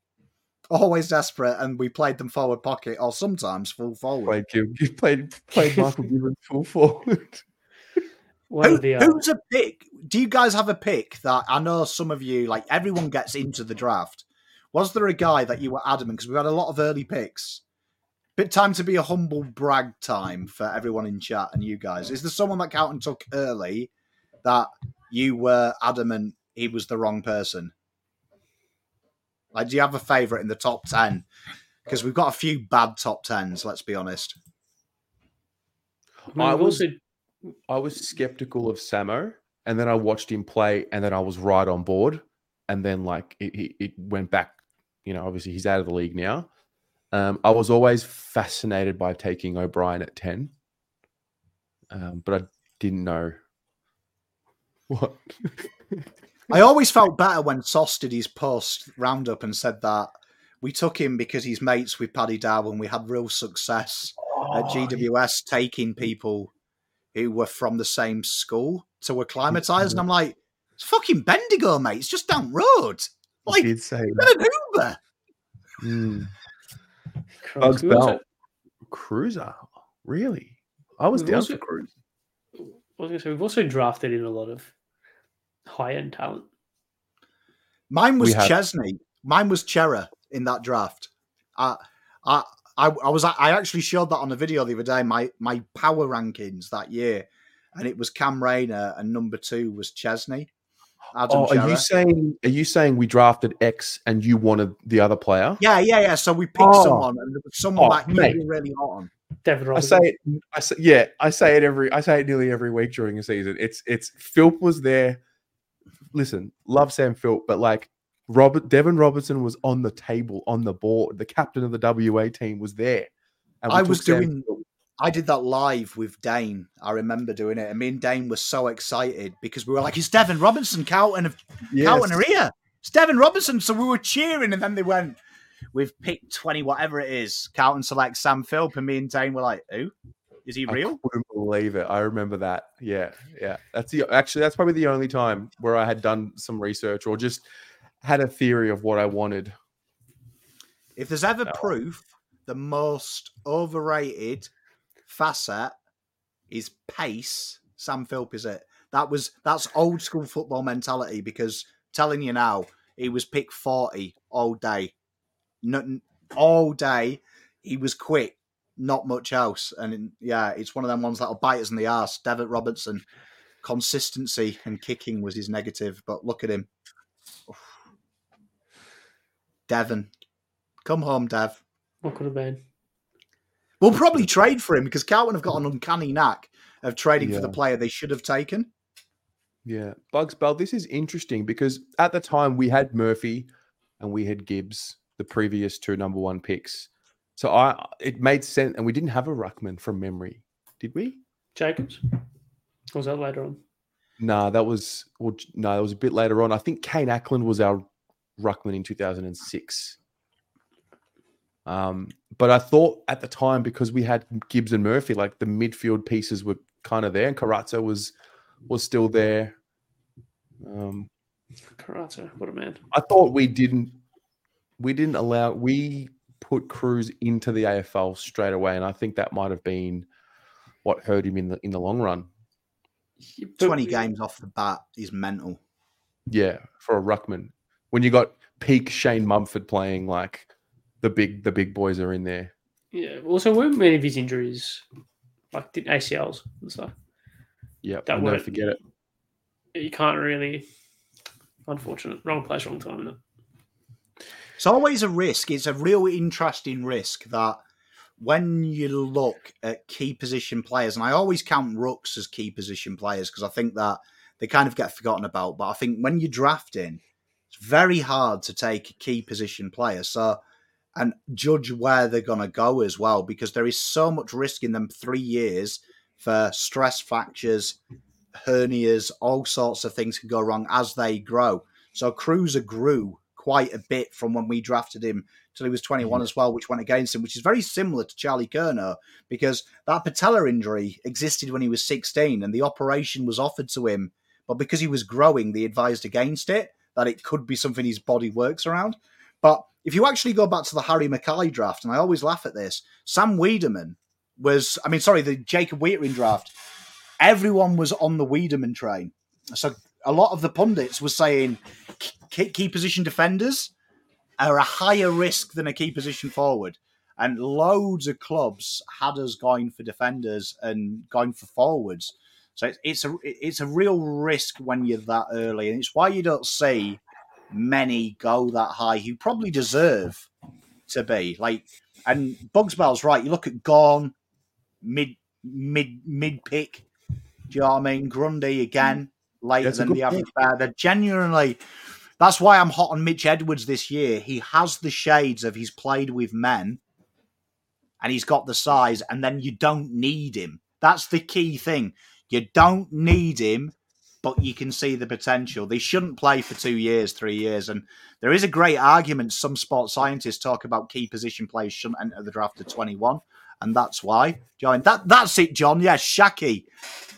Speaker 2: Always desperate, and we played them forward pocket or sometimes full forward.
Speaker 1: played, Gib- you played, played Michael Gibbons full forward. (laughs)
Speaker 3: One
Speaker 2: Who-
Speaker 3: the uh,
Speaker 2: who's a pick? Do you guys have a pick that I know some of you like? Everyone gets into the draft. Was there a guy that you were adamant because we had a lot of early picks? Bit time to be a humble brag time for everyone in chat and you guys. Is there someone that Carlton took early that you were adamant he was the wrong person? Like, do you have a favourite in the top ten? Because we've got a few bad top tens. Let's be honest.
Speaker 3: I mean,
Speaker 1: I
Speaker 3: we've
Speaker 1: was- I was skeptical of Samo, and then I watched him play, and then I was right on board. And then like it, it, it went back. You know, obviously he's out of the league now. Um, I was always fascinated by taking O'Brien at ten, um, but I didn't know (laughs) What?
Speaker 2: I always felt better when Sauce did his post roundup and said that we took him because he's mates with Paddy Dow and we had real success at
Speaker 1: Oh,
Speaker 2: GWS taking people who were from the same school to acclimatise. And I'm like, it's fucking Bendigo, mate. It's just down road. Like,
Speaker 1: did say
Speaker 2: get an Uber.
Speaker 1: Mm.
Speaker 3: Christ,
Speaker 1: Bugs Bell. Cruiser. Really? I was
Speaker 3: We've
Speaker 1: down
Speaker 3: also-
Speaker 1: for Cruise.
Speaker 3: I was gonna say we've also drafted in a lot of high end talent.
Speaker 2: Mine was
Speaker 1: have-
Speaker 2: Chesney. Mine was Cerra in that draft. I, I, I, I was. I actually showed that on a video the other day. My my power rankings that year, and it was Cam Rayner, and number two was Chesney. Adam
Speaker 1: Oh, are you saying are you saying we drafted X and you wanted the other player?
Speaker 2: Yeah, yeah, yeah. So we picked
Speaker 1: Oh.
Speaker 2: someone, and there was someone
Speaker 1: Oh,
Speaker 2: that
Speaker 1: mate.
Speaker 2: really, really hot on.
Speaker 3: Devin
Speaker 1: I say it. I say yeah. I say it every. I say it nearly every week during the season. It's it's Philp was there. Listen, love Sam Philp, but like Robert Deven Robertson was on the table on the board. The captain of the WA team was there. And
Speaker 2: I was
Speaker 1: Sam
Speaker 2: doing-
Speaker 1: Philp.
Speaker 2: I did that live with Dane. I remember doing it, and me and Dane were so excited because we were like, "It's Devin Robinson, Cowton of
Speaker 1: Yes.
Speaker 2: Cowton are here. It's Devon Robinson." So we were cheering, and then they went, "We've picked twenty, whatever it is." Cowton select Sam Philp, and me and Dane were like, "Who is he
Speaker 1: I
Speaker 2: real?"
Speaker 1: couldn't believe it. I remember that. Yeah, yeah. That's the actually that's probably the only time where I had done some research or just had a theory of what I wanted.
Speaker 2: If there's ever
Speaker 1: Oh.
Speaker 2: proof, the most overrated facet is pace. Sam Philp is it. That was that's old school football mentality because telling you now, he was pick 40 all day. Nothing all day. He was quick, not much else. And yeah, it's one of them ones that'll bite us in the ass. Deven Robertson, consistency and kicking was his negative, but look at him. Devon. Come home, Dev.
Speaker 3: What could have been?
Speaker 2: We'll probably trade for him because Carlton have got an uncanny knack of trading for the player they should have taken.
Speaker 1: Yeah, Bugs Bell. This is interesting because at the time we had Murphy and we had Gibbs, the previous two number one picks. So I it made sense, and we didn't have a ruckman from memory, did we?
Speaker 3: Jacobs? Or was that later on?
Speaker 1: Nah, that was well, no, that was a bit later on. I think Cain Ackland was our ruckman in 2006. Um, but I thought at the time because we had Gibbs and Murphy, like the midfield pieces were kind of there, and Carrazzo was was still there. Um,
Speaker 3: Karate, what a man.
Speaker 1: I thought we didn't we didn't allow we put Cruz into the AFL straight away, and I think that might have been what hurt him in the in the long run.
Speaker 2: 20 games off the bat is mental.
Speaker 1: Yeah, for a ruckman, when you got peak Shane Mumford playing, like the big the big boys are in there.
Speaker 3: Yeah. Also, weren't many of his injuries like did ACLs and stuff?
Speaker 1: Yeah,
Speaker 3: That
Speaker 1: I'll never
Speaker 3: weren't-
Speaker 1: forget it.
Speaker 3: You can't really. Unfortunate. Wrong place, wrong time. Isn't it?
Speaker 2: It's always a risk. It's a real interesting risk that when you look at key position players, and I always count Rooks as key position players because I think that they kind of get forgotten about. But I think when you're drafting, it's very hard to take a key position player. So, and judge where they're going to go as well because there is so much risk in them three years for stress fractures, hernias, all sorts of things can go wrong as they grow. So Cruiser grew quite a bit from when we drafted him till he was 21 mm-hmm. as well, which went against him, which is very similar to Charlie Curnow because that patella injury existed when he was 16 and the operation was offered to him. But because he was growing, they advised against it, that it could be something his body works around. But if you actually go back to the Harry McKay draft, and I always laugh at this, Sam Weideman was, I mean, sorry, the Jacob Weitering draft, everyone was on the Weideman train. So a lot of the pundits were saying key, key position defenders are a higher risk than a key position forward. And loads of clubs had us going for defenders and going for forwards. So it's, it's a it's a real risk when you're that early, and it's why you don't see many go that high who probably deserve to be like. And Bugs Bell's right. You look at Gawn, mid mid mid pick. Do you know what I mean? Grundy again later
Speaker 1: That's
Speaker 2: than the average player. They're genuinely. That's why I'm hot on Mitch Edwards this year. He has the shades of he's played with men, and he's got the size, and then you don't need him. That's the key thing. You don't need him but you can see the potential. They shouldn't play for two years, three years. And there is a great argument. Some sports scientists talk about key position players shouldn't enter the draft at 21. And that's why. John, that, that's it, John. Yes, Shaki.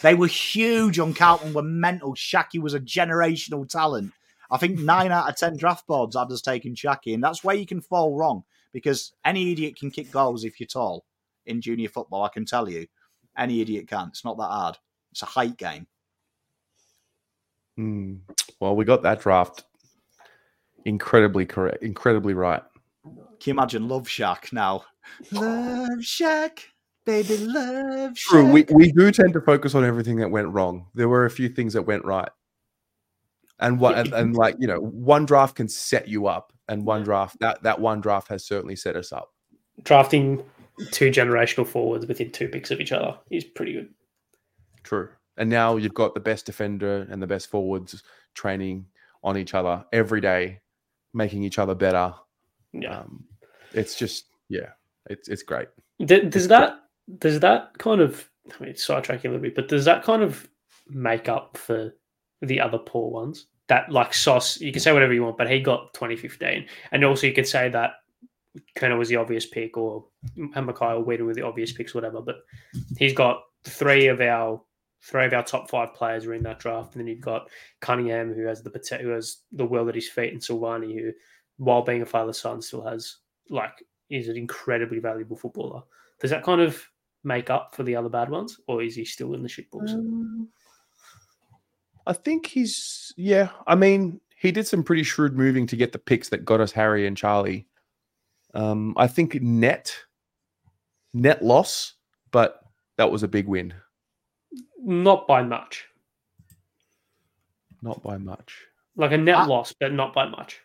Speaker 2: They were huge on Carlton, were mental. Shaki was a generational talent. I think nine out of 10 draft boards had us taking Shaki. And that's where you can fall wrong because any idiot can kick goals if you're tall in junior football, I can tell you. Any idiot can. It's not that hard. It's a height game.
Speaker 1: Mm. Well, we got that draft incredibly correct, incredibly right.
Speaker 2: Can you imagine Love Shack now? Love Shack, baby, love Shack.
Speaker 1: True, we, we do tend to focus on everything that went wrong. There were a few things that went right. And what and, and like, you know, one draft can set you up and one draft that that one draft has certainly set us up.
Speaker 3: Drafting two generational forwards within two picks of each other is pretty good.
Speaker 1: True. And now you've got the best defender and the best forwards training on each other every day, making each other better.
Speaker 3: Yeah.
Speaker 1: Um, it's just yeah, it's it's great.
Speaker 3: does that does that kind of I mean sidetracking a little bit, but does that kind of make up for the other poor ones? That like Sauce, you can say whatever you want, but he got 2015, and also you could say that Curnow was the obvious pick, or McKay or were the obvious picks, whatever. But he's got three of our three of our top five players are in that draft, and then you've got Cunningham, who has the who has the world at his feet, and Silvagni, who, while being a father son, still has like is an incredibly valuable footballer. Does that kind of make up for the other bad ones, or is he still in the shit books? Um,
Speaker 1: I think he's yeah. I mean, he did some pretty shrewd moving to get the picks that got us Harry and Charlie. Um, I think net net loss, but that was a big win.
Speaker 3: Not by much.
Speaker 1: Not by much.
Speaker 3: Like a net I, loss, but not by much.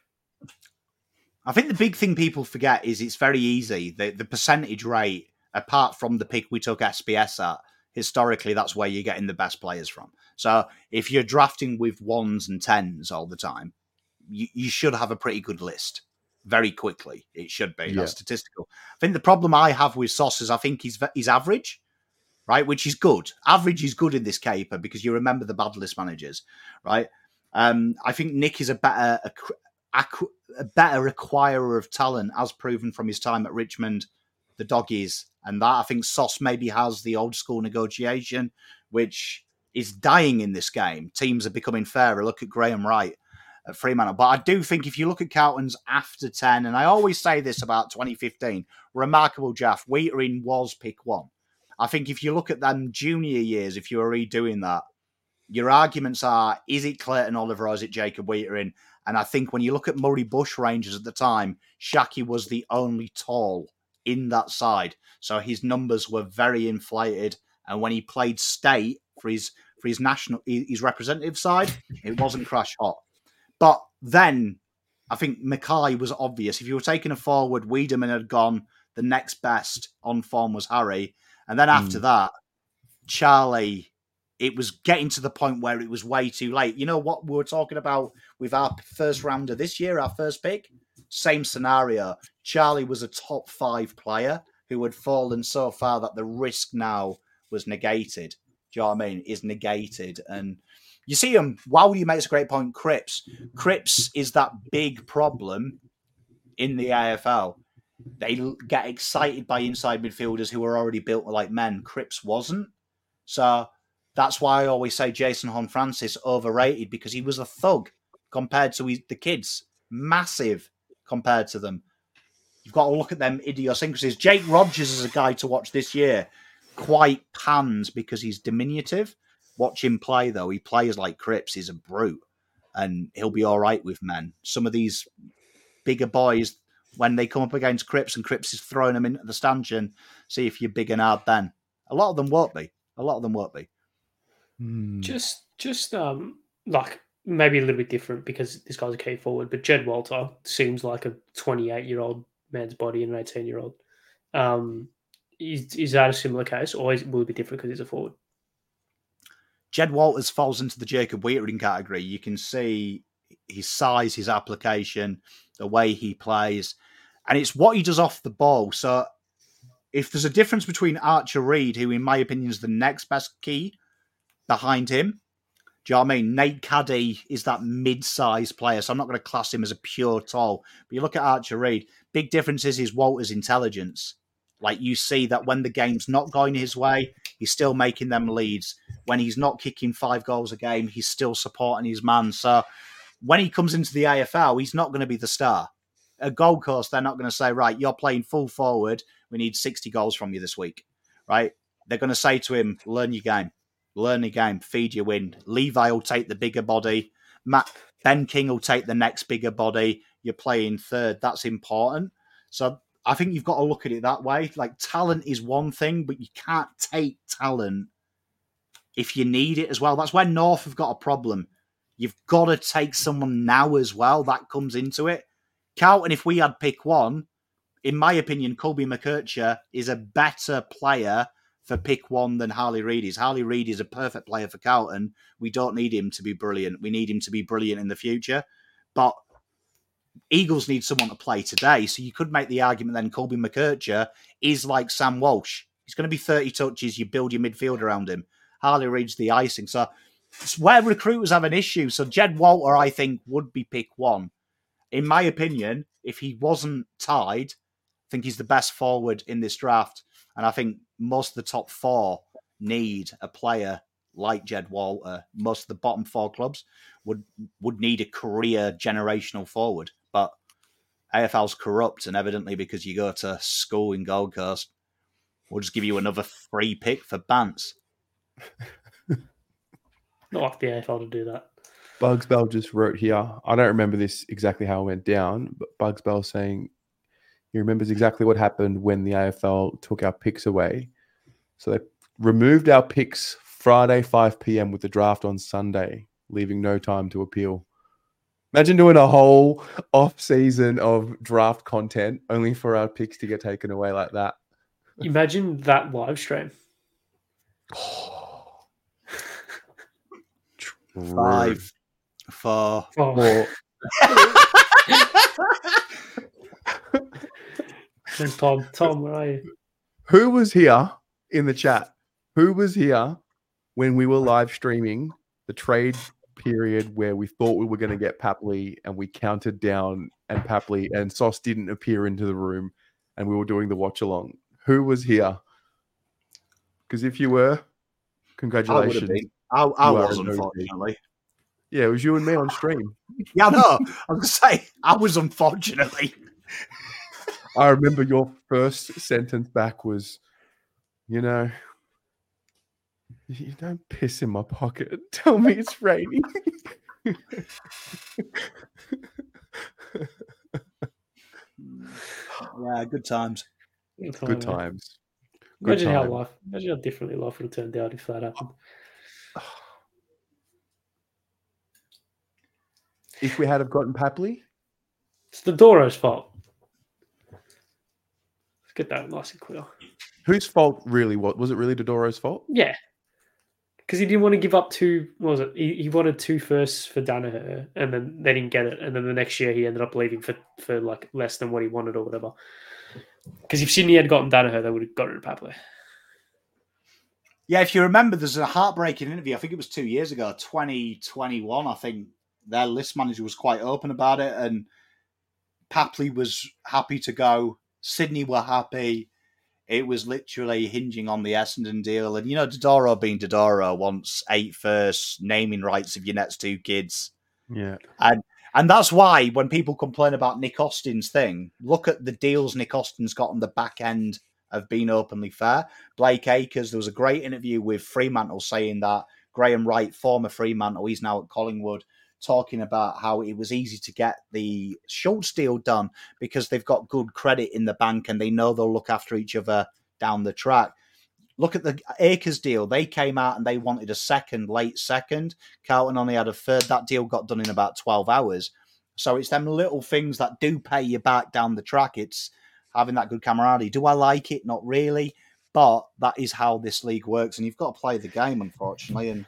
Speaker 2: I think the big thing people forget is it's very easy. The the percentage rate, apart from the pick we took SPS at, historically that's where you're getting the best players from. So if you're drafting with ones and tens all the time, you, you should have a pretty good list very quickly. It should be. Yeah. That's statistical. I think the problem I have with Sauce is I think he's he's average, right? Which is good. Average is good in this caper because you remember the bad list managers, right? Um, I think Nick is a better a, a better acquirer of talent, as proven from his time at Richmond, the doggies, and that I think Sauce maybe has the old school negotiation, which is dying in this game. Teams are becoming fairer. Look at Graham Wright at Fremantle. But I do think if you look at Carlton's after 10, and I always say this about 2015, remarkable Jaff, Weitering was pick one. I think if you look at them junior years, if you were redoing that, your arguments are is it Clayton Oliver or is it Jacob Weitering? And I think when you look at Murray Bushrangers at the time, Shaki was the only tall in that side. So his numbers were very inflated. And when he played state for his for his national his representative side, it wasn't crash hot. But then I think McKay was obvious. If you were taking a forward, Weideman had gone. The next best on form was Harry. And then after mm. that, Charlie, it was getting to the point where it was way too late. You know what we were talking about with our first rounder this year, our first pick? Same scenario. Charlie was a top five player who had fallen so far that the risk now was negated. Do you know what I mean? Is negated. And you see him. Wowdy makes a great point. Cripps. Cripps is that big problem in the AFL. They get excited by inside midfielders who are already built like men. Cripps wasn't. So that's why I always say Jason Horne-Francis overrated because he was a thug compared to the kids. Massive compared to them. You've got to look at them idiosyncrasies. Jake Rogers is a guy to watch this year. Quite panned because he's diminutive. Watch him play though. He plays like Cripps. He's a brute, and he'll be all right with men. Some of these bigger boys, when they come up against Cripps and Cripps is throwing them into the stanchion, see if you're big and hard then. A lot of them won't be. A lot of them won't be.
Speaker 3: Hmm. Just, just um, like maybe a little bit different because this guy's a key forward, but Jed Walter seems like a 28 year old man's body and an 18 year old. Um, is, is that a similar case, or is, will it be different because he's a forward?
Speaker 2: Jed Walters falls into the Jacob Weitering category. You can see his size, his application, the way he plays, and it's what he does off the ball. So, if there's a difference between Archer Reid, who in my opinion is the next best key behind him, Do you know what I mean? Nate Caddy is that mid-sized player, so I'm not going to class him as a pure tall. But you look at Archer Reid, big difference is his Walter's intelligence. Like you see that when the game's not going his way, he's still making them leads. When he's not kicking five goals a game, he's still supporting his man. So when he comes into the AFL, he's not going to be the star. At Gold Coast, they're not going to say, right, you're playing full forward. We need 60 goals from you this week, right? They're going to say to him, learn your game, learn your game, feed your wind. Levi will take the bigger body. Matt Ben King will take the next bigger body. You're playing third. That's important. So I think you've got to look at it that way. Like talent is one thing, but you can't take talent if you need it as well. That's where North have got a problem. You've got to take someone now as well. That comes into it. Carlton, if we had pick one, in my opinion, Colby McKercher is a better player for pick one than Harley Reid is. Harley Reid is a perfect player for Carlton. We don't need him to be brilliant. We need him to be brilliant in the future. But Eagles need someone to play today. So you could make the argument then Colby McKercher is like Sam Walsh. He's going to be 30 touches. You build your midfield around him. Harley Reid's the icing. So it's where recruiters have an issue. So Jed Walter, I think, would be pick one. In my opinion, if he wasn't tied, I think he's the best forward in this draft. And I think most of the top four need a player like Jed Walter. Most of the bottom four clubs would would need a career generational forward. But AFL's corrupt, and evidently because you go to school in Gold Coast, we'll just give you another free pick for Bants. (laughs)
Speaker 3: Not like the AFL to do that.
Speaker 1: Bugs Bell just wrote here. I don't remember this exactly how it went down, but Bugs Bell saying he remembers exactly what happened when the AFL took our picks away. So they removed our picks Friday 5 p.m. with the draft on Sunday, leaving no time to appeal. Imagine doing a whole off season of draft content only for our picks to get taken away like that.
Speaker 3: Imagine that live stream. (sighs)
Speaker 2: Five, four,
Speaker 3: Oh, and Tom, Tom, where are you?
Speaker 1: Who was here in the chat? Who was here when we were live streaming the trade period where we thought we were going to get Papley and we counted down and Papley and Sauce didn't appear into the room and we were doing the watch along? Who was here? Because if you were,
Speaker 2: I would have
Speaker 1: congratulations.
Speaker 2: been. I, I was,
Speaker 1: a no
Speaker 2: unfortunately.
Speaker 1: Yeah, it was you and me on stream. (laughs)
Speaker 2: Yeah, no, I was going to say, I was unfortunately.
Speaker 1: I remember your first sentence back was, you know, you don't piss in my pocket. (laughs) Tell me it's raining. (laughs)
Speaker 2: Yeah, good times.
Speaker 1: Good times. Good
Speaker 3: Imagine how life, imagine how differently life would have turned out if that happened. (sighs)
Speaker 1: Oh, If we had have gotten Papley,
Speaker 3: It's the Doro's fault. Let's get that nice and clear.
Speaker 1: whose fault really was? Was it really Dodoro's fault?
Speaker 3: Yeah. Because he didn't want to give up two, what was it? He, he wanted two firsts for Danaher and then they didn't get it. And then the next year he ended up leaving for, for like less than what he wanted or whatever. Because if Sydney had gotten Danaher, they would have got rid of Papley.
Speaker 2: Yeah, if you remember, there's a heartbreaking interview. I think it was two years ago, 2021. I think their list manager was quite open about it, and Papley was happy to go. Sydney were happy. It was literally hinging on the Essendon deal, and you know, Dodoro being Dodoro wants eight firsts, naming rights of your next two kids.
Speaker 1: Yeah.
Speaker 2: And and that's why when people complain about Nick Austin's thing, look at the deals Nick Austin's got on the back end of being openly fair. Blake Acres, there was a great interview with Fremantle saying that Graham Wright, former Fremantle, he's now at Collingwood, talking about how it was easy to get the Schultz deal done because they've got good credit in the bank and they know they'll look after each other down the track. Look at the Acres deal. They came out and they wanted a second, late second. Carlton only had a third. That deal got done in about 12 hours. So it's them little things that do pay you back down the track. It's having that good camaraderie. Do I like it? Not really. But that is how this league works. And you've got to play the game, unfortunately. And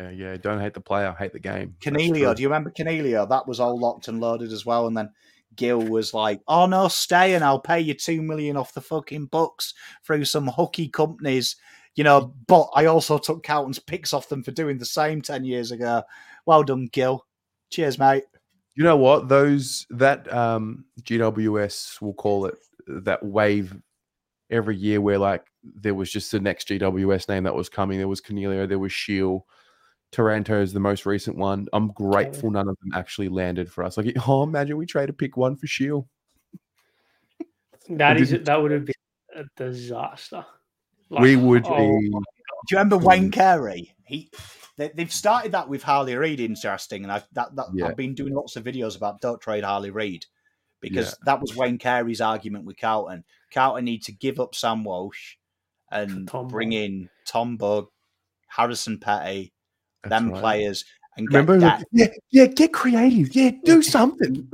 Speaker 1: Yeah, yeah. Don't hate the player, hate the game. Coniglio,
Speaker 2: do you remember Coniglio? That was all locked and loaded as well. And then Gil was like, "Oh no, stay and I'll pay you two million off the fucking books through some hooky companies." You know, but I also took Carlton's picks off them for doing the same 10 years ago. Well done, Gil. Cheers, mate.
Speaker 1: You know what? Those that um GWS we'll call it that wave every year where like there was just the next GWS name that was coming. There was Coniglio, there was Shiel. Taranto is the most recent one. I'm grateful none of them actually landed for us. Like, (laughs) oh, imagine we trade a pick one for Shiel.
Speaker 3: That
Speaker 1: I
Speaker 3: that would have been a disaster.
Speaker 1: we would
Speaker 3: oh,
Speaker 1: be.
Speaker 2: Do you remember Wayne Carey? He they, they've started that with Harley Reid, interesting, and I've that, that
Speaker 1: Yeah.
Speaker 2: I've been doing lots of videos about don't trade Harley Reid because
Speaker 1: Yeah.
Speaker 2: that was Wayne Carey's argument with Carlton. Carlton need to give up Sam Walsh and
Speaker 3: Tom
Speaker 2: bring
Speaker 3: Bug.
Speaker 2: in Tom Bugg, Harrison Petty,
Speaker 1: That's
Speaker 2: them
Speaker 1: right.
Speaker 2: players, and get
Speaker 1: Remember?
Speaker 2: that.
Speaker 1: Yeah, yeah, get creative. Yeah, do something.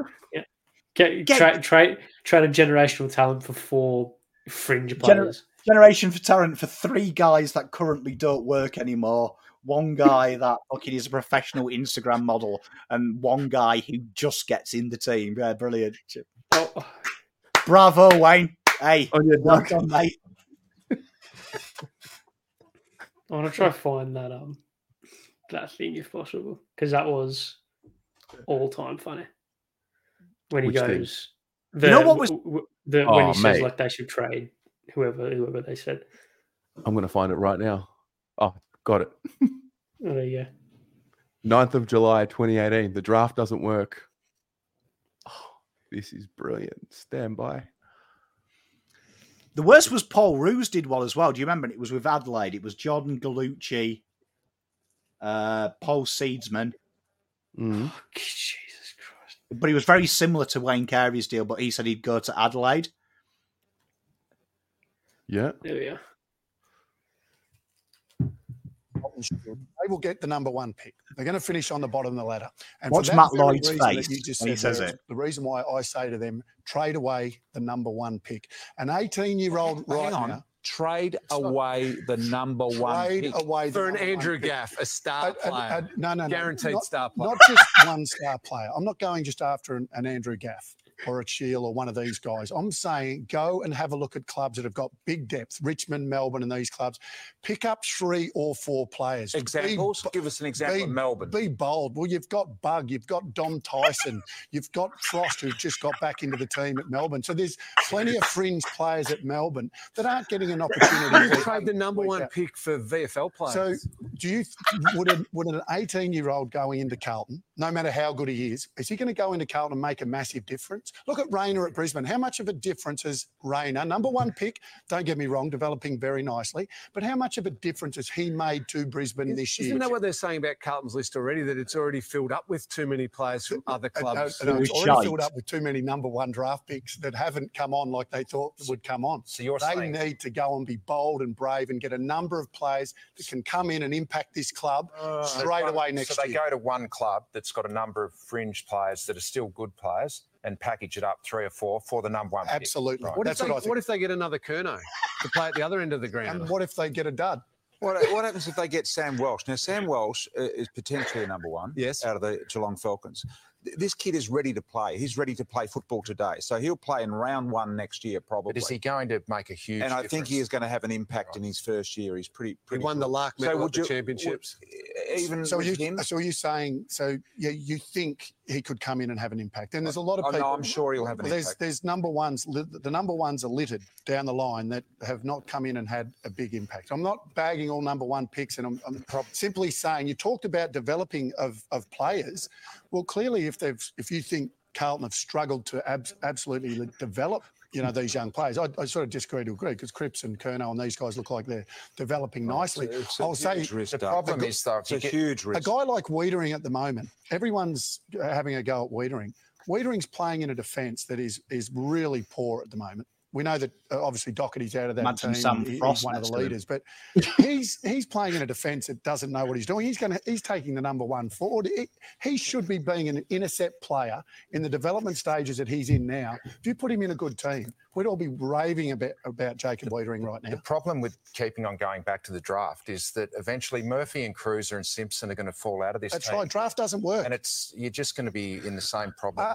Speaker 3: Get,
Speaker 2: Get-
Speaker 3: trade trade trade a generational talent for four fringe
Speaker 2: Gener-
Speaker 3: players.
Speaker 2: generation for Tarrant for three guys that currently don't work anymore. One (laughs) guy that fucking is a professional Instagram model, and one guy who just gets in the team. Yeah, brilliant.
Speaker 3: Oh,
Speaker 2: Bravo, Wayne. Hey,
Speaker 1: On your
Speaker 2: well
Speaker 1: duck.
Speaker 2: done, mate.
Speaker 3: I want to try find that um that thing if possible because that was all time funny when he
Speaker 1: Which thing?
Speaker 3: goes. The,
Speaker 2: know what was-
Speaker 3: w- w- the oh, when
Speaker 1: Oh,
Speaker 3: he says like they should trade whoever whoever they said.
Speaker 1: I'm gonna find it right now. Oh, got it.
Speaker 3: Oh, there you go.
Speaker 1: 9th of July, 2018. The draft doesn't work. Oh, this is brilliant. Stand by.
Speaker 2: The worst was Paul Roos did well as well. Do you remember? It was with Adelaide. It was Jordan Gallucci, uh, Paul Seedsman,
Speaker 1: Mm.
Speaker 3: Oh, Jesus Christ!
Speaker 2: but he was very similar to Wayne Carey's deal. But he said he'd go to Adelaide.
Speaker 1: Yeah.
Speaker 3: There we are.
Speaker 4: They will get the number one pick. They're going to finish on the bottom of the ladder. And
Speaker 2: Watch Matt Lloyd's face
Speaker 4: you just
Speaker 2: when he says
Speaker 4: there,
Speaker 2: it.
Speaker 4: The reason why I say to them, trade away the number one pick. An 18 year old right
Speaker 5: Hang on.
Speaker 4: now,
Speaker 5: Trade
Speaker 4: not-
Speaker 5: away the number one
Speaker 4: trade
Speaker 5: pick.
Speaker 4: away the
Speaker 6: for an Andrew. Gaff, a star
Speaker 4: A- a-
Speaker 6: player,
Speaker 4: a- no, no, no.
Speaker 6: guaranteed
Speaker 4: not,
Speaker 6: star player.
Speaker 4: not just one star player. I'm not going just after an, an Andrew Gaff or a Shiel or one of these guys. I'm saying go and have a look at clubs that have got big depth, Richmond, Melbourne, and these clubs. Pick up three or four players. Be
Speaker 5: Examples? Give us an example
Speaker 4: be-
Speaker 5: of Melbourne.
Speaker 4: Be bold. Well, you've got Bugg, you've got Dom Tyson, you've got Frost, who's just got back into the team at Melbourne. So there's plenty of fringe players at Melbourne that aren't getting an opportunity.
Speaker 6: You
Speaker 4: to
Speaker 6: trade the number one
Speaker 4: out.
Speaker 6: pick for VFL players.
Speaker 4: So, do you would an, would an 18 year old going into Carlton, no matter how good he is, is he going to go into Carlton and make a massive difference? Look at Rayner at Brisbane. How much of a difference is Rayner, number one pick? Don't get me wrong, developing very nicely, but how much of a difference has he made to Brisbane this year?
Speaker 6: Isn't that what they're saying about Carlton's list already? That it's already filled up with too many players from other
Speaker 4: Uh, uh,
Speaker 6: clubs.
Speaker 4: no, it's
Speaker 2: Which
Speaker 4: already filled up with too many number one draft picks that haven't come on like they thought would come on.
Speaker 5: So you're saying
Speaker 4: They
Speaker 5: saying
Speaker 4: need to go and be bold and brave and get a number of players that can come in and impact this club
Speaker 5: Uh,
Speaker 4: straight away next year.
Speaker 5: So they
Speaker 4: year.
Speaker 5: go to one club that's got a number of fringe players that are still good players and package it up three or four for the number one. pick.
Speaker 4: Absolutely.
Speaker 5: Right.
Speaker 6: what, if
Speaker 4: That's
Speaker 6: they,
Speaker 4: what I think.
Speaker 6: what if they get another Curnow to play at the other end of the ground?
Speaker 4: And
Speaker 6: ground?
Speaker 4: what if they get a dud?
Speaker 7: What, what happens if they get Sam Walsh? Now, Sam Walsh uh, is potentially a number one
Speaker 6: Yes.
Speaker 7: out of the Geelong Falcons. Th- This kid is ready to play. He's ready to play football today. So he'll play in round one next year, probably.
Speaker 5: But is he going to make a huge
Speaker 7: and I think he is going to have an impact in his first year. He's pretty,
Speaker 6: He
Speaker 7: pretty
Speaker 6: won the
Speaker 7: good.
Speaker 6: Lark
Speaker 7: So
Speaker 6: medal at
Speaker 7: would
Speaker 6: the
Speaker 7: you-
Speaker 6: championships.
Speaker 7: would- even
Speaker 4: So
Speaker 7: with
Speaker 4: you,
Speaker 7: him?
Speaker 4: so are you're saying, so yeah, you think he could come in and have an impact? And there's a lot of
Speaker 7: Oh,
Speaker 4: people.
Speaker 7: no, I'm sure he'll have an
Speaker 4: Well, there's
Speaker 7: impact.
Speaker 4: there's number ones. The number ones are littered down the line that have not come in and had a big impact. I'm not bagging all number one picks, and I'm, I'm simply saying you talked about developing of of players. Well, clearly, if they've if you think Carlton have struggled to abs- absolutely develop. You know these young players. I, I sort of disagree to agree because Cripps and Curnow and these guys look like they're developing oh, nicely.
Speaker 7: It's a- it's a
Speaker 4: I'll say
Speaker 7: huge
Speaker 5: The problem
Speaker 7: The-
Speaker 5: is, though,
Speaker 7: it's a
Speaker 5: get,
Speaker 7: huge
Speaker 4: a guy like Weitering at the moment, everyone's having a go at Weitering. Weitering's playing in a defence that is is really poor at the moment. We know that uh, obviously Doherty's out of that
Speaker 2: Imagine
Speaker 4: team.
Speaker 2: Sam
Speaker 4: He- he's one of the
Speaker 2: to him.
Speaker 4: leaders, but (laughs) he's he's playing in a defence that doesn't know what he's doing. He's going to he's taking the number one forward. He, he should be being an intercept player in the development stages that he's in now. If you put him in a good team, we'd all be raving about about Jacob Weitering right now.
Speaker 5: the problem with keeping on going back to the draft is that eventually Murphy and Cruiser and Simpson are going to fall out of this
Speaker 4: That's
Speaker 5: team.
Speaker 4: right. Draft doesn't work.
Speaker 5: And it's you're just going to be in the same problem.
Speaker 4: Uh,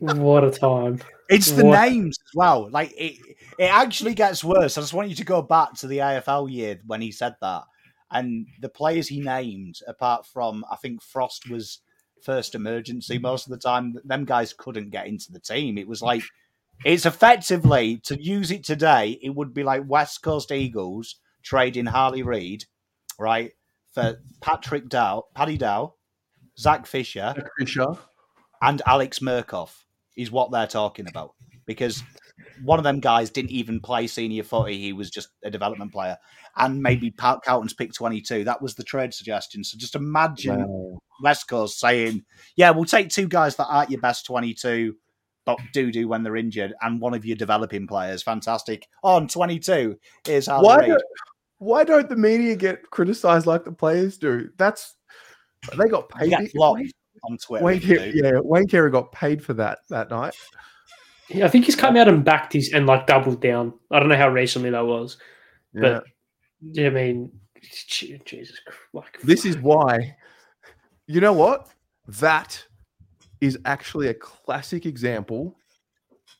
Speaker 3: What a time.
Speaker 2: It's the
Speaker 3: What-
Speaker 2: names as well. Like it, it actually gets worse. I just want you to go back to the AFL year when he said that, and the players he named, apart from I think Frost was first emergency most of the time. Them guys couldn't get into the team. It was like it's effectively to use it today. It would be like West Coast Eagles trading Harley Reid, right, for Patrick Dow, Paddy Dow, Zac Fisher,
Speaker 1: Fisher.
Speaker 2: And Alex Mirkov is what they're talking about because one of them guys didn't even play senior footy; he was just a development player, and maybe Pat Cowton's pick twenty-two. That was the trade suggestion. So just imagine
Speaker 1: Wow.
Speaker 2: West Coast saying, "Yeah, we'll take two guys that aren't your best twenty-two." But do do when they're injured, and one of your developing players, fantastic. On twenty-two is Harley
Speaker 1: Why don't, why don't the media get criticized like the players do? That's they got paid.
Speaker 2: Get blocked on Twitter.
Speaker 1: Wayne, Carey, yeah, Wayne Carey got paid for that that night.
Speaker 3: Yeah, I think he's come out and backed his and like doubled down. I don't know how recently that was, but yeah, I mean, Jesus, Christ,
Speaker 1: This is why. You know what? That is actually a classic example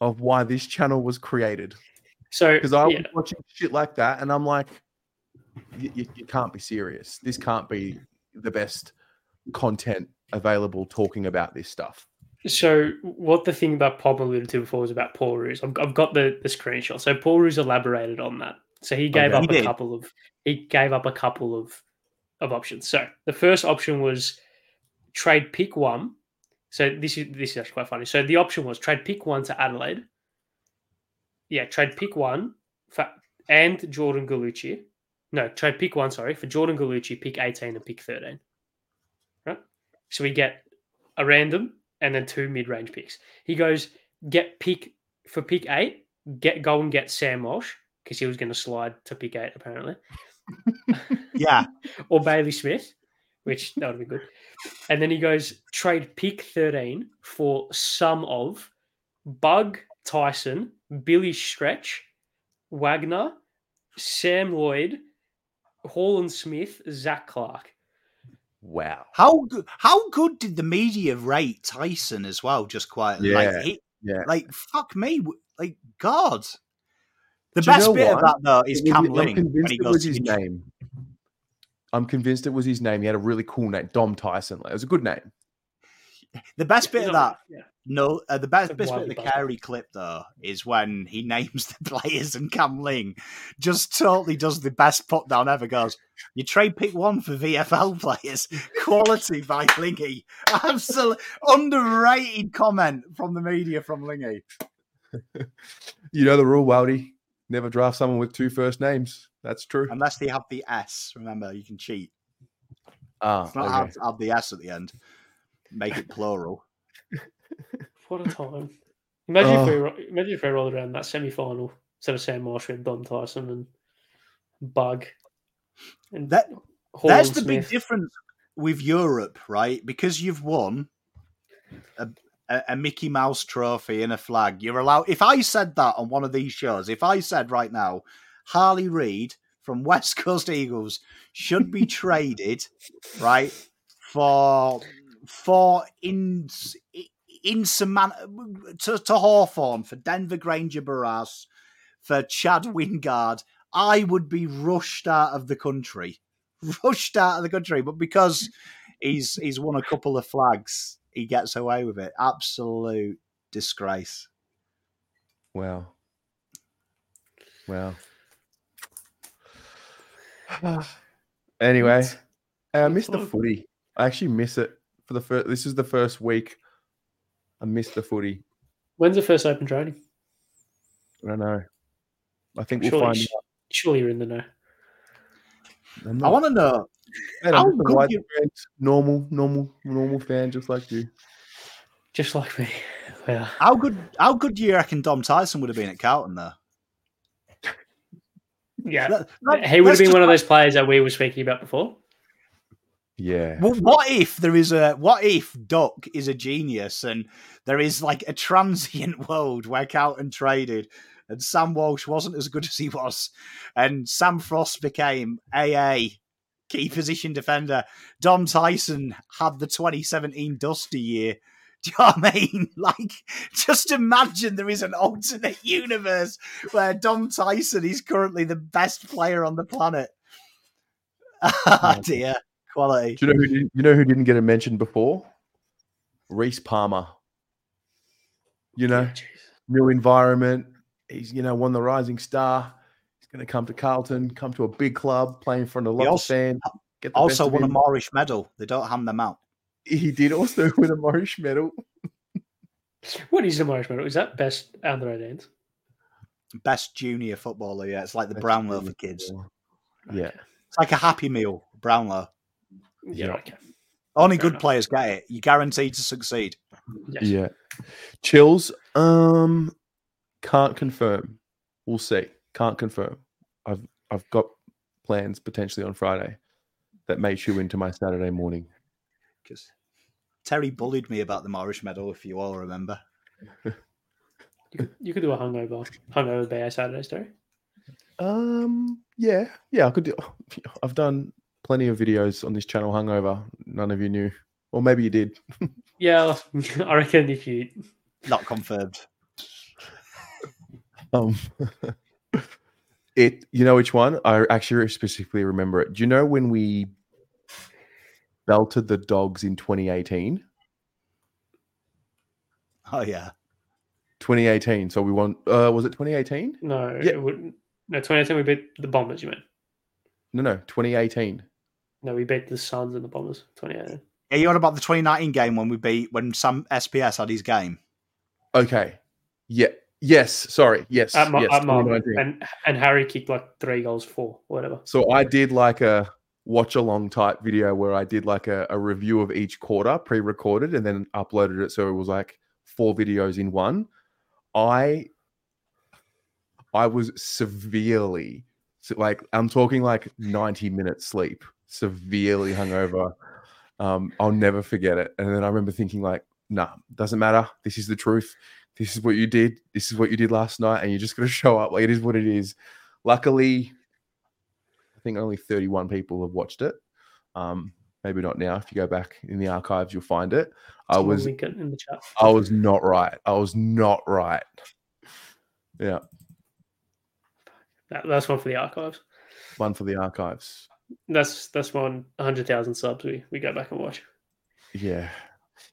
Speaker 1: of why this channel was created.
Speaker 3: so
Speaker 1: Because I
Speaker 3: yeah,
Speaker 1: was watching shit like that, and I'm like, you, you, you can't be serious. This can't be the best content available talking about this stuff.
Speaker 3: So what the thing about Pop alluded to before was about Paul Roos. I've, I've got the, the screenshot. So Paul Roos elaborated on that. So he gave
Speaker 1: Okay.
Speaker 3: up
Speaker 2: He
Speaker 3: a
Speaker 2: did.
Speaker 3: couple of he gave up a couple of of options. So the first option was trade pick one. So this is this is actually quite funny. So the option was trade pick one to Adelaide. Yeah, trade pick one for and Jordan Gallucci. No, trade pick one, sorry, for Jordan Gallucci, pick 18 and pick 13. So we get a random and then two mid range picks. He goes, get pick for pick eight, get go and get Sam Walsh, because he was going to slide to pick eight, apparently. (laughs)
Speaker 2: Yeah, (laughs)
Speaker 3: Or Bailey Smith, which that would be good. And then he goes, trade pick 13 for some of Bugg Tyson, Billy Stretch, Wagner, Sam Lloyd, Holland Smith, Zach Clark.
Speaker 1: Wow.
Speaker 2: how good? How good did the media rate Tyson as well? Just quietly,
Speaker 1: Yeah,
Speaker 2: like, he,
Speaker 1: yeah.
Speaker 2: like fuck me, like God. The
Speaker 1: Do you
Speaker 2: best
Speaker 1: know
Speaker 2: bit of
Speaker 1: what?
Speaker 2: that though is
Speaker 1: It
Speaker 2: Cam
Speaker 1: I'm
Speaker 2: Ling when
Speaker 1: convinced
Speaker 2: he
Speaker 1: it
Speaker 2: goes
Speaker 1: was
Speaker 2: to
Speaker 1: his
Speaker 2: the-
Speaker 1: name. I'm convinced it was his name. He had a really cool name, Dom Tyson. It was a good name.
Speaker 2: The best bit of that
Speaker 3: Yeah.
Speaker 2: No, uh, the best, best bit of the
Speaker 3: buzzed.
Speaker 2: Carey clip though is when he names (laughs) the players and Cam Ling just totally does the best put down ever. Goes, you trade pick one for VFL players, (laughs) quality by Lingy. (laughs) Absolute underrated comment from the media from Lingy.
Speaker 1: You know the rule, Wildy. Never draft someone with two first names. That's true.
Speaker 2: Unless they have the S, remember you can cheat.
Speaker 1: Ah,
Speaker 2: It's not
Speaker 1: okay.
Speaker 2: have, have the S at the end. Make it plural.
Speaker 3: What a time. Imagine,
Speaker 1: Oh.
Speaker 3: if we, oh. ro- imagine if we rolled around that semi final instead of Sam Walsh with Dom Tyson and Bugg. And
Speaker 2: That-
Speaker 3: Hall
Speaker 2: That's
Speaker 3: and
Speaker 2: the big difference with Europe, right? Because you've won a, a, a Mickey Mouse trophy and a flag. You're allowed. If I said that on one of these shows, if I said right now, Harley Reid from (laughs) West Coast Eagles should be traded, right, for for in in to, to Hawthorn for Denver Grainger-Barras for Chad Wingard, I would be rushed out of the country (laughs) rushed out of the country, but because he's he's won a couple of flags, he gets away with it. Absolute disgrace.
Speaker 1: Wow. Wow. (sighs) anyway, I missed the footy. I actually miss it for the first. This is the first week. I missed the footy.
Speaker 3: When's the first open training?
Speaker 1: I don't know. I think we'll
Speaker 3: Surely,
Speaker 1: find.
Speaker 3: sh- surely you're in the know.
Speaker 1: out. I'm
Speaker 2: I
Speaker 1: not,
Speaker 2: want to know
Speaker 1: man,
Speaker 2: how
Speaker 1: I'm a
Speaker 2: good
Speaker 1: white
Speaker 2: you-
Speaker 1: fan, normal, normal, normal fan, just like you.
Speaker 3: Just like me. Yeah.
Speaker 2: how good how good do you reckon Dom Tyson would have been at Carlton though?
Speaker 3: Yeah.
Speaker 2: Let- let-
Speaker 3: He would have been one of those players that we were speaking about before.
Speaker 1: Yeah.
Speaker 2: Well, what if there is a what if Duck is a genius and there is like a transient (laughs) world where Carlton traded and Sam Walsh wasn't as good as he was and Sam Frost became AA key position defender. Dom Tyson had the 2017 Dusty year (laughs) Do you know what I mean? (laughs) Like, just imagine there is an alternate universe where Dom Tyson is currently the best player on the planet. Ah, dear. Quality.
Speaker 1: Do you know who didn't, you know who didn't get a mention before? Reese Palmer. You know,
Speaker 3: Jeez.
Speaker 1: new environment. He's you know won the Rising Star. He's going to come to Carlton, come to a big club, play in front of lots
Speaker 2: also-
Speaker 1: of fans. Get the
Speaker 2: Also
Speaker 1: best of
Speaker 2: won a. Morrish medal. They don't hand them out.
Speaker 1: He did also (laughs) win a Morrish medal.
Speaker 3: What is the Morrish medal? Is that best under 18s?
Speaker 2: Best junior footballer. Yeah, it's like the
Speaker 1: Best
Speaker 2: Brownlow for kids.
Speaker 1: Yeah,
Speaker 2: It's like a Happy Meal. Brownlow.
Speaker 3: Yeah,
Speaker 1: Yeah.
Speaker 3: okay.
Speaker 2: Only
Speaker 3: Fair
Speaker 2: good
Speaker 3: enough.
Speaker 2: players get it. You're guaranteed to succeed.
Speaker 3: Yes.
Speaker 1: yeah. Chills. Um, can't confirm. We'll see. Can't confirm. I've I've got plans potentially on Friday that may chew into my Saturday morning.
Speaker 2: Because Terry bullied me about the Morrish medal, if you all remember.
Speaker 3: You could, you could do a hungover, hungover BA Saturday story.
Speaker 1: Um, yeah, yeah, I could do. (laughs) I've done plenty of videos on this channel hungover. None of you knew, or maybe you did. (laughs)
Speaker 3: Yeah, (laughs) I reckon if you
Speaker 2: Not confirmed. (laughs)
Speaker 1: Um, it. You know which one? I actually specifically remember it. Do you know when we belted the dogs in 2018?
Speaker 2: Oh, yeah.
Speaker 1: 2018. So we won. Uh, was it 2018?
Speaker 3: no,
Speaker 1: Yeah.
Speaker 3: it wouldn't. No, 2018 we beat the Bombers. You mean?
Speaker 1: No, no, 2018.
Speaker 3: No, we beat the Suns and the Bombers. 2018.
Speaker 2: Yeah, you on about the 2019 game when we beat, when Sam SPS had his game?
Speaker 1: Okay. Yeah. Yes. Sorry. Yes.
Speaker 3: At, Mar-
Speaker 1: yes.
Speaker 3: at Marlborough.
Speaker 1: 2019.
Speaker 3: and and Harry kicked like three goals, four, whatever.
Speaker 1: So I did like a watch along type video where I did like a, a review of each quarter pre recorded and then uploaded it. So it was like four videos in one. I I was severely like I'm talking like 90 minutes sleep, severely hungover. Um, I'll never forget it. And then I remember thinking like, nah, doesn't matter. This is the truth. This is what you did. This is what you did last night, and you're just gonna (laughs) show up. Like it is what it is. Luckily, I think only 31 people have watched it. Um, maybe not now. If you go back in the archives, you'll find it. I
Speaker 3: Someone
Speaker 1: was
Speaker 3: in the chat.
Speaker 1: I was not right. I was not right. Yeah,
Speaker 3: That, that's one for the archives.
Speaker 1: one for the archives.
Speaker 3: That's that's one hundred thousand subs. We we go back and watch.
Speaker 1: Yeah.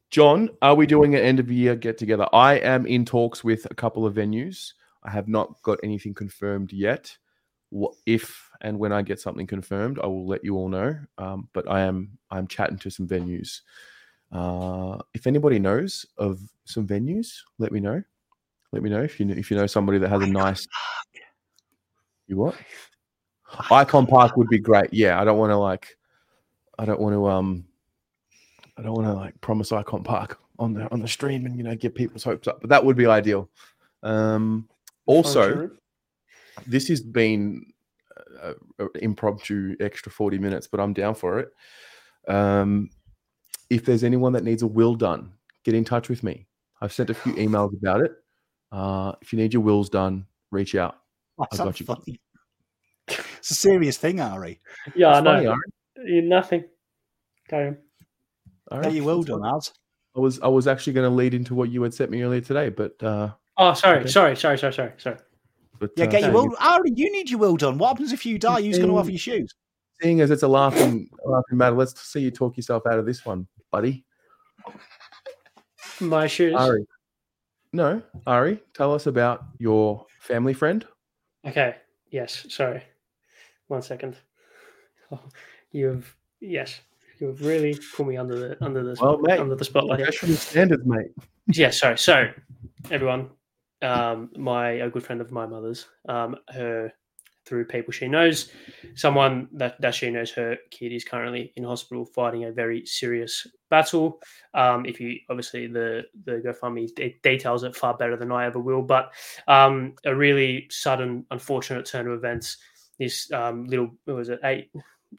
Speaker 1: John, are we doing an end of year get together? I am in talks with a couple of venues. I have not got anything confirmed yet. Wh- If and when I get something confirmed, I will let you all know. Um, but I am I'm chatting to some venues. Uh, if anybody knows of some venues, let me know. Let me know if you kn- if you know somebody that has a nice. You what? (sighs) Ikon Park would be great. Yeah, I don't want to like. I don't want to um. I don't want to like promise Ikon Park on the on the stream and you know get people's hopes up, but that would be ideal. Um, also, this has been uh, uh, impromptu extra 40 minutes, but I'm down for it. Um, if there's anyone that needs a will done, get in touch with me. I've sent a few emails about it. Uh, if you need your wills done, reach out. I got you.
Speaker 2: funny. It's a serious thing, Ari.
Speaker 3: yeah, I
Speaker 1: It's funny,
Speaker 3: know.
Speaker 1: Aaron.
Speaker 3: You- Nothing. Carry on.
Speaker 1: All
Speaker 2: Get you well done, Az.
Speaker 1: I was I was actually going to lead into what you had sent me earlier today, but uh,
Speaker 3: Oh, sorry,
Speaker 1: Okay.
Speaker 3: sorry, sorry, sorry, sorry, sorry.
Speaker 1: but
Speaker 2: Yeah,
Speaker 1: uh,
Speaker 2: get you
Speaker 1: seeing-
Speaker 2: well. Ari, you need your will done. What happens if you die? Who's going to offer your shoes?
Speaker 1: seeing as it's a laughing laughing matter, let's see you talk yourself out of this one, buddy.
Speaker 3: My shoes.
Speaker 1: Ari. No, Ari, tell us about your family friend.
Speaker 3: Okay. Yes. Sorry. One second. (laughs) Oh, you've yes. You've really put me under the under the
Speaker 1: Well, mate,
Speaker 3: under the spotlight.
Speaker 1: Professional standards, mate. (laughs)
Speaker 3: yeah, sorry. So, everyone, um, my a good friend of my mother's, um, her through people she knows, someone that, that she knows, her kid is currently in hospital fighting a very serious battle. Um, if you obviously the the GoFundMe de- details it far better than I ever will, but um, a really sudden, unfortunate turn of events. This um, little, what was it, eight,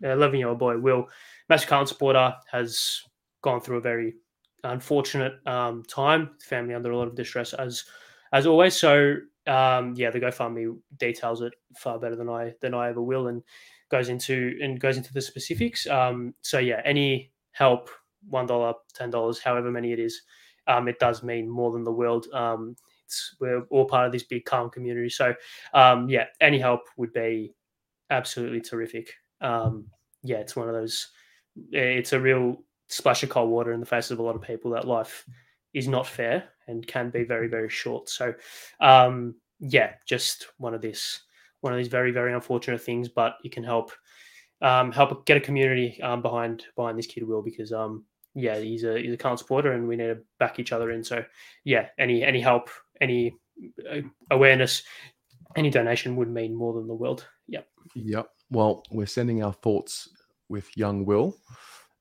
Speaker 3: 11 year old boy, Will, Master Carlton supporter, has gone through a very unfortunate um, time. Family under a lot of distress as as always. So um, yeah, the GoFundMe details it far better than I than I ever will, and goes into and goes into the specifics. Um, so yeah, any help, one dollar, ten dollars, however many it is, um, it does mean more than the world. Um, it's we're all part of this big calm community. So um, yeah, any help would be absolutely terrific. Um, yeah, it's one of those. It's a real splash of cold water in the face of a lot of people that life is not fair and can be very very short. So um, yeah, just one of this one of these very very unfortunate things, but you can help um, help get a community um, behind behind this kid will because um yeah he's a he's a current supporter and we need to back each other in. So yeah, any any help, any uh, awareness, any donation would mean more than the world. Yep.
Speaker 1: Yep. Well, we're sending our thoughts with young Will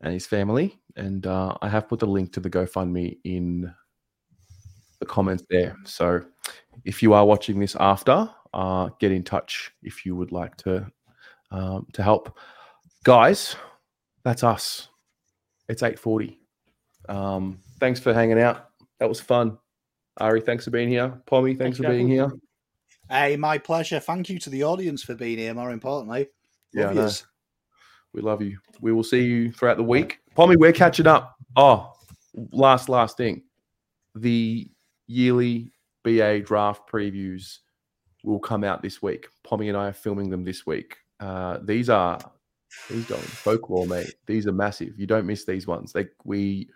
Speaker 1: and his family, and uh, I have put the link to the GoFundMe in the comments there. So if you are watching this after, uh, get in touch if you would like to um, to help. Guys, that's us. It's 8.40. Um, thanks for hanging out. That was fun. Ari, thanks for being here. Pommy, thanks,
Speaker 3: Thanks,
Speaker 1: for being here.
Speaker 2: Hey, my pleasure. Thank you to the audience for being here. More importantly,
Speaker 1: Yeah,
Speaker 2: Love yous.
Speaker 1: We love you. We will see you throughout the week. Pommy, we're catching up. Oh, last, last thing. The yearly BA draft previews will come out this week. Pommy and I are filming them this week. Uh, these are these going folklore, mate. These are massive. You don't miss these ones. Like we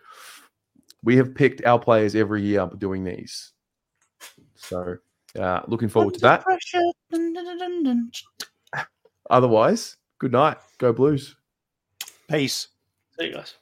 Speaker 1: we have picked our players every year doing these. So uh, looking forward to that.
Speaker 2: Pressure. Dun, dun, dun, dun, dun.
Speaker 1: Otherwise, good night. Go Blues.
Speaker 2: Peace.
Speaker 3: See you guys.